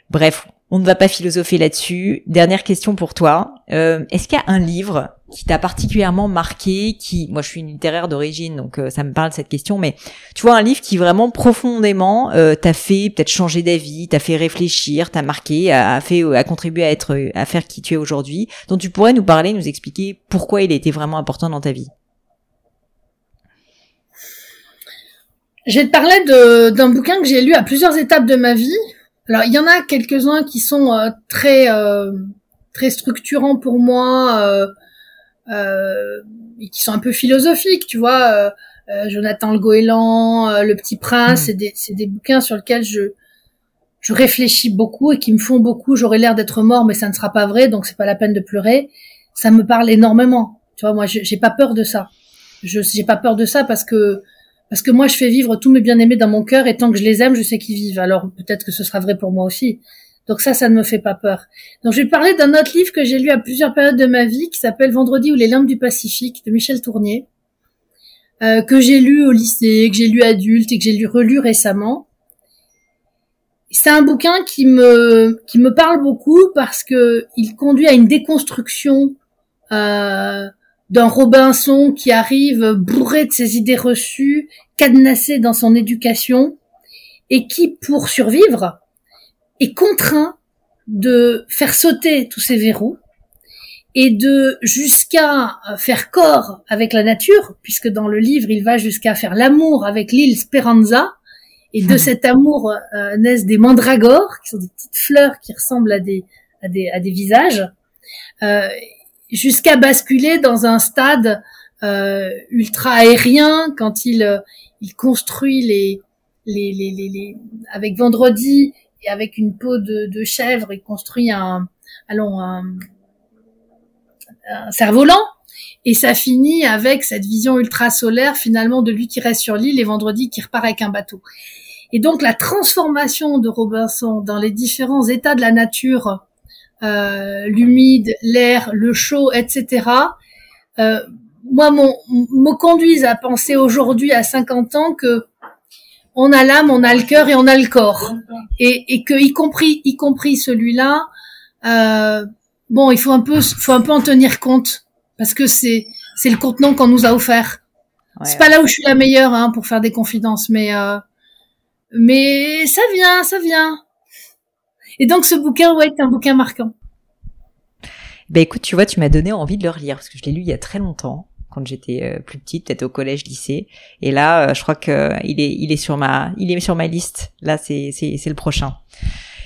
Bref, on ne va pas philosopher là-dessus. Dernière question pour toi. Euh, Est-ce qu'il y a un livre qui t'a particulièrement marqué, qui, moi je suis une littéraire d'origine, donc euh, ça me parle cette question, mais tu vois un livre qui vraiment profondément euh, t'a fait peut-être changer d'avis, t'a fait réfléchir, t'a marqué, a, fait, a contribué à être, à faire qui tu es aujourd'hui, dont tu pourrais nous parler, nous expliquer pourquoi il était vraiment important dans ta vie? Je vais d'un bouquin que j'ai lu à plusieurs étapes de ma vie, alors il y en a quelques-uns qui sont euh, très euh, très structurants pour moi euh, euh, et qui sont un peu philosophiques, tu vois. Jonathan Le Goéland, Le Petit Prince, hmm. c'est des c'est des bouquins sur lesquels je je réfléchis beaucoup et qui me font beaucoup. J'aurais l'air d'être mort, mais ça ne sera pas vrai, donc c'est pas la peine de pleurer. Ça me parle énormément. Tu vois, moi, j'ai pas peur de ça. Je j'ai pas peur de ça parce que parce que moi, je fais vivre tous mes bien-aimés dans mon cœur et tant que je les aime, je sais qu'ils vivent. Alors peut-être que ce sera vrai pour moi aussi. Donc ça, ça ne me fait pas peur. Donc je vais parler d'un autre livre que j'ai lu à plusieurs périodes de ma vie qui s'appelle Vendredi ou les limbes du Pacifique de Michel Tournier, euh, que j'ai lu au lycée, que j'ai lu adulte et que j'ai lu relu récemment. C'est un bouquin qui me qui me parle beaucoup parce que il conduit à une déconstruction euh, d'un Robinson qui arrive bourré de ses idées reçues, cadenassé dans son éducation, et qui, pour survivre, est contraint de faire sauter tous ses verrous et de jusqu'à faire corps avec la nature, puisque dans le livre il va jusqu'à faire l'amour avec l'île Speranza, et de cet amour euh, naissent des mandragores, qui sont des petites fleurs qui ressemblent à des à des, à des visages. Euh, jusqu'à basculer dans un stade ultra aérien quand il il construit les les, les, les, avec vendredi et avec une peau de, de chèvre, il construit un allons un, un cerf-volant et ça finit avec cette vision ultra solaire finalement de lui qui reste sur l'île et vendredi qui repart avec un bateau. Et donc la transformation de Robinson dans les différents états de la nature, euh, l'humide, l'air, le chaud, etc. Euh, moi, mon, me conduisent à penser aujourd'hui à 50 ans que on a l'âme, on a le cœur et on a le corps, et, et que y compris, y compris celui-là, euh, bon, il faut un peu, faut un peu en tenir compte parce que c'est c'est le contenant qu'on nous a offert. c'est pas là où je suis la meilleure hein, pour faire des confidences, mais euh, mais ça vient, ça vient. Et donc ce bouquin, ouais, est un bouquin marquant. Ben écoute, tu vois, tu m'as donné envie de le relire parce que je l'ai lu il y a très longtemps quand j'étais euh, plus petite, peut-être au collège, lycée. Et là, euh, je crois que il est il est sur ma il est sur ma liste. Là, c'est c'est c'est le prochain.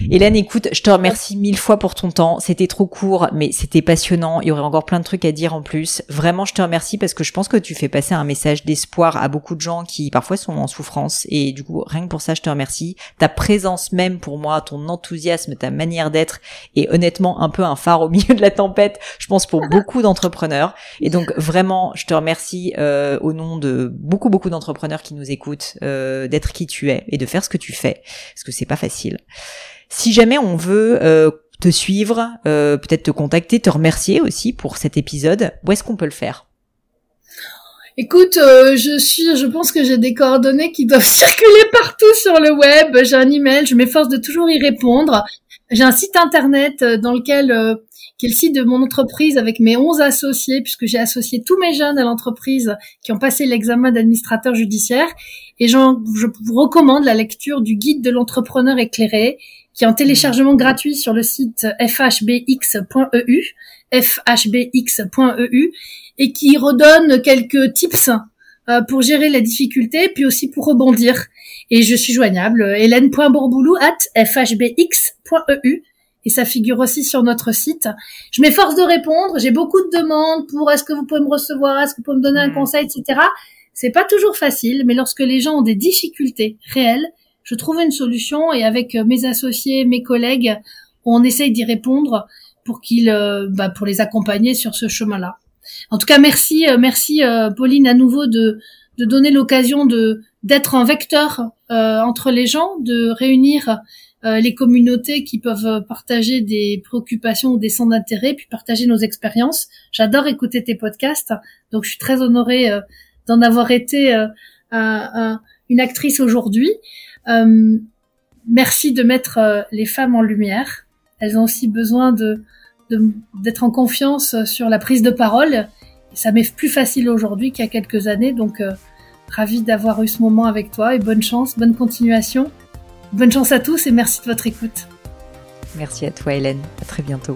Hélène, écoute, je te remercie mille fois pour ton temps. C'était trop court, mais c'était passionnant. Il y aurait encore plein de trucs à dire en plus. Vraiment, je te remercie parce que je pense que tu fais passer un message d'espoir à beaucoup de gens qui parfois sont en souffrance. Et du coup, rien que pour ça, je te remercie. Ta présence même pour moi, ton enthousiasme, ta manière d'être est honnêtement un peu un phare au milieu de la tempête. Je pense pour beaucoup d'entrepreneurs. Et donc vraiment, je te remercie euh, au nom de beaucoup beaucoup d'entrepreneurs qui nous écoutent euh, d'être qui tu es et de faire ce que tu fais parce que c'est pas facile. Si jamais on veut euh, te suivre, euh, peut-être te contacter, te remercier aussi pour cet épisode, où est-ce qu'on peut le faire? Écoute, euh, je suis, je pense que j'ai des coordonnées qui doivent circuler partout sur le web. J'ai un email, je m'efforce de toujours y répondre. J'ai un site internet dans lequel qui est le site de mon entreprise avec mes 11 associés, puisque j'ai associé tous mes jeunes à l'entreprise qui ont passé l'examen d'administrateur judiciaire. Et je vous recommande la lecture du guide de l'entrepreneur éclairé qui est en téléchargement gratuit sur le site fhbx.eu, fhbx.eu, et qui redonne quelques tips euh, pour gérer la difficulté, puis aussi pour rebondir. Et je suis joignable, hélène.bourboulou at fhbx.eu, et ça figure aussi sur notre site. Je m'efforce de répondre, j'ai beaucoup de demandes pour est-ce que vous pouvez me recevoir, est-ce que vous pouvez me donner un conseil, etc. C'est pas toujours facile, mais lorsque les gens ont des difficultés réelles, je trouve une solution et avec euh, mes associés, mes collègues, on essaye d'y répondre pour qu'ils, euh, bah, pour les accompagner sur ce chemin-là. En tout cas, merci, euh, merci Pauline à nouveau de, de donner l'occasion de d'être un vecteur entre les gens, de réunir les communautés qui peuvent partager des préoccupations ou des centres d'intérêt, puis partager nos expériences. J'adore écouter tes podcasts, donc je suis très honorée d'en avoir été une actrice aujourd'hui. Euh, merci de mettre euh, les femmes en lumière. Elles ont aussi besoin de d'être en confiance sur la prise de parole. ça m'est plus facile aujourd'hui qu'il y a quelques années, donc euh, ravi d'avoir eu ce moment avec toi et bonne chance, bonne continuation. Bonne chance à tous et merci de votre écoute. Merci à toi Hélène, à très bientôt.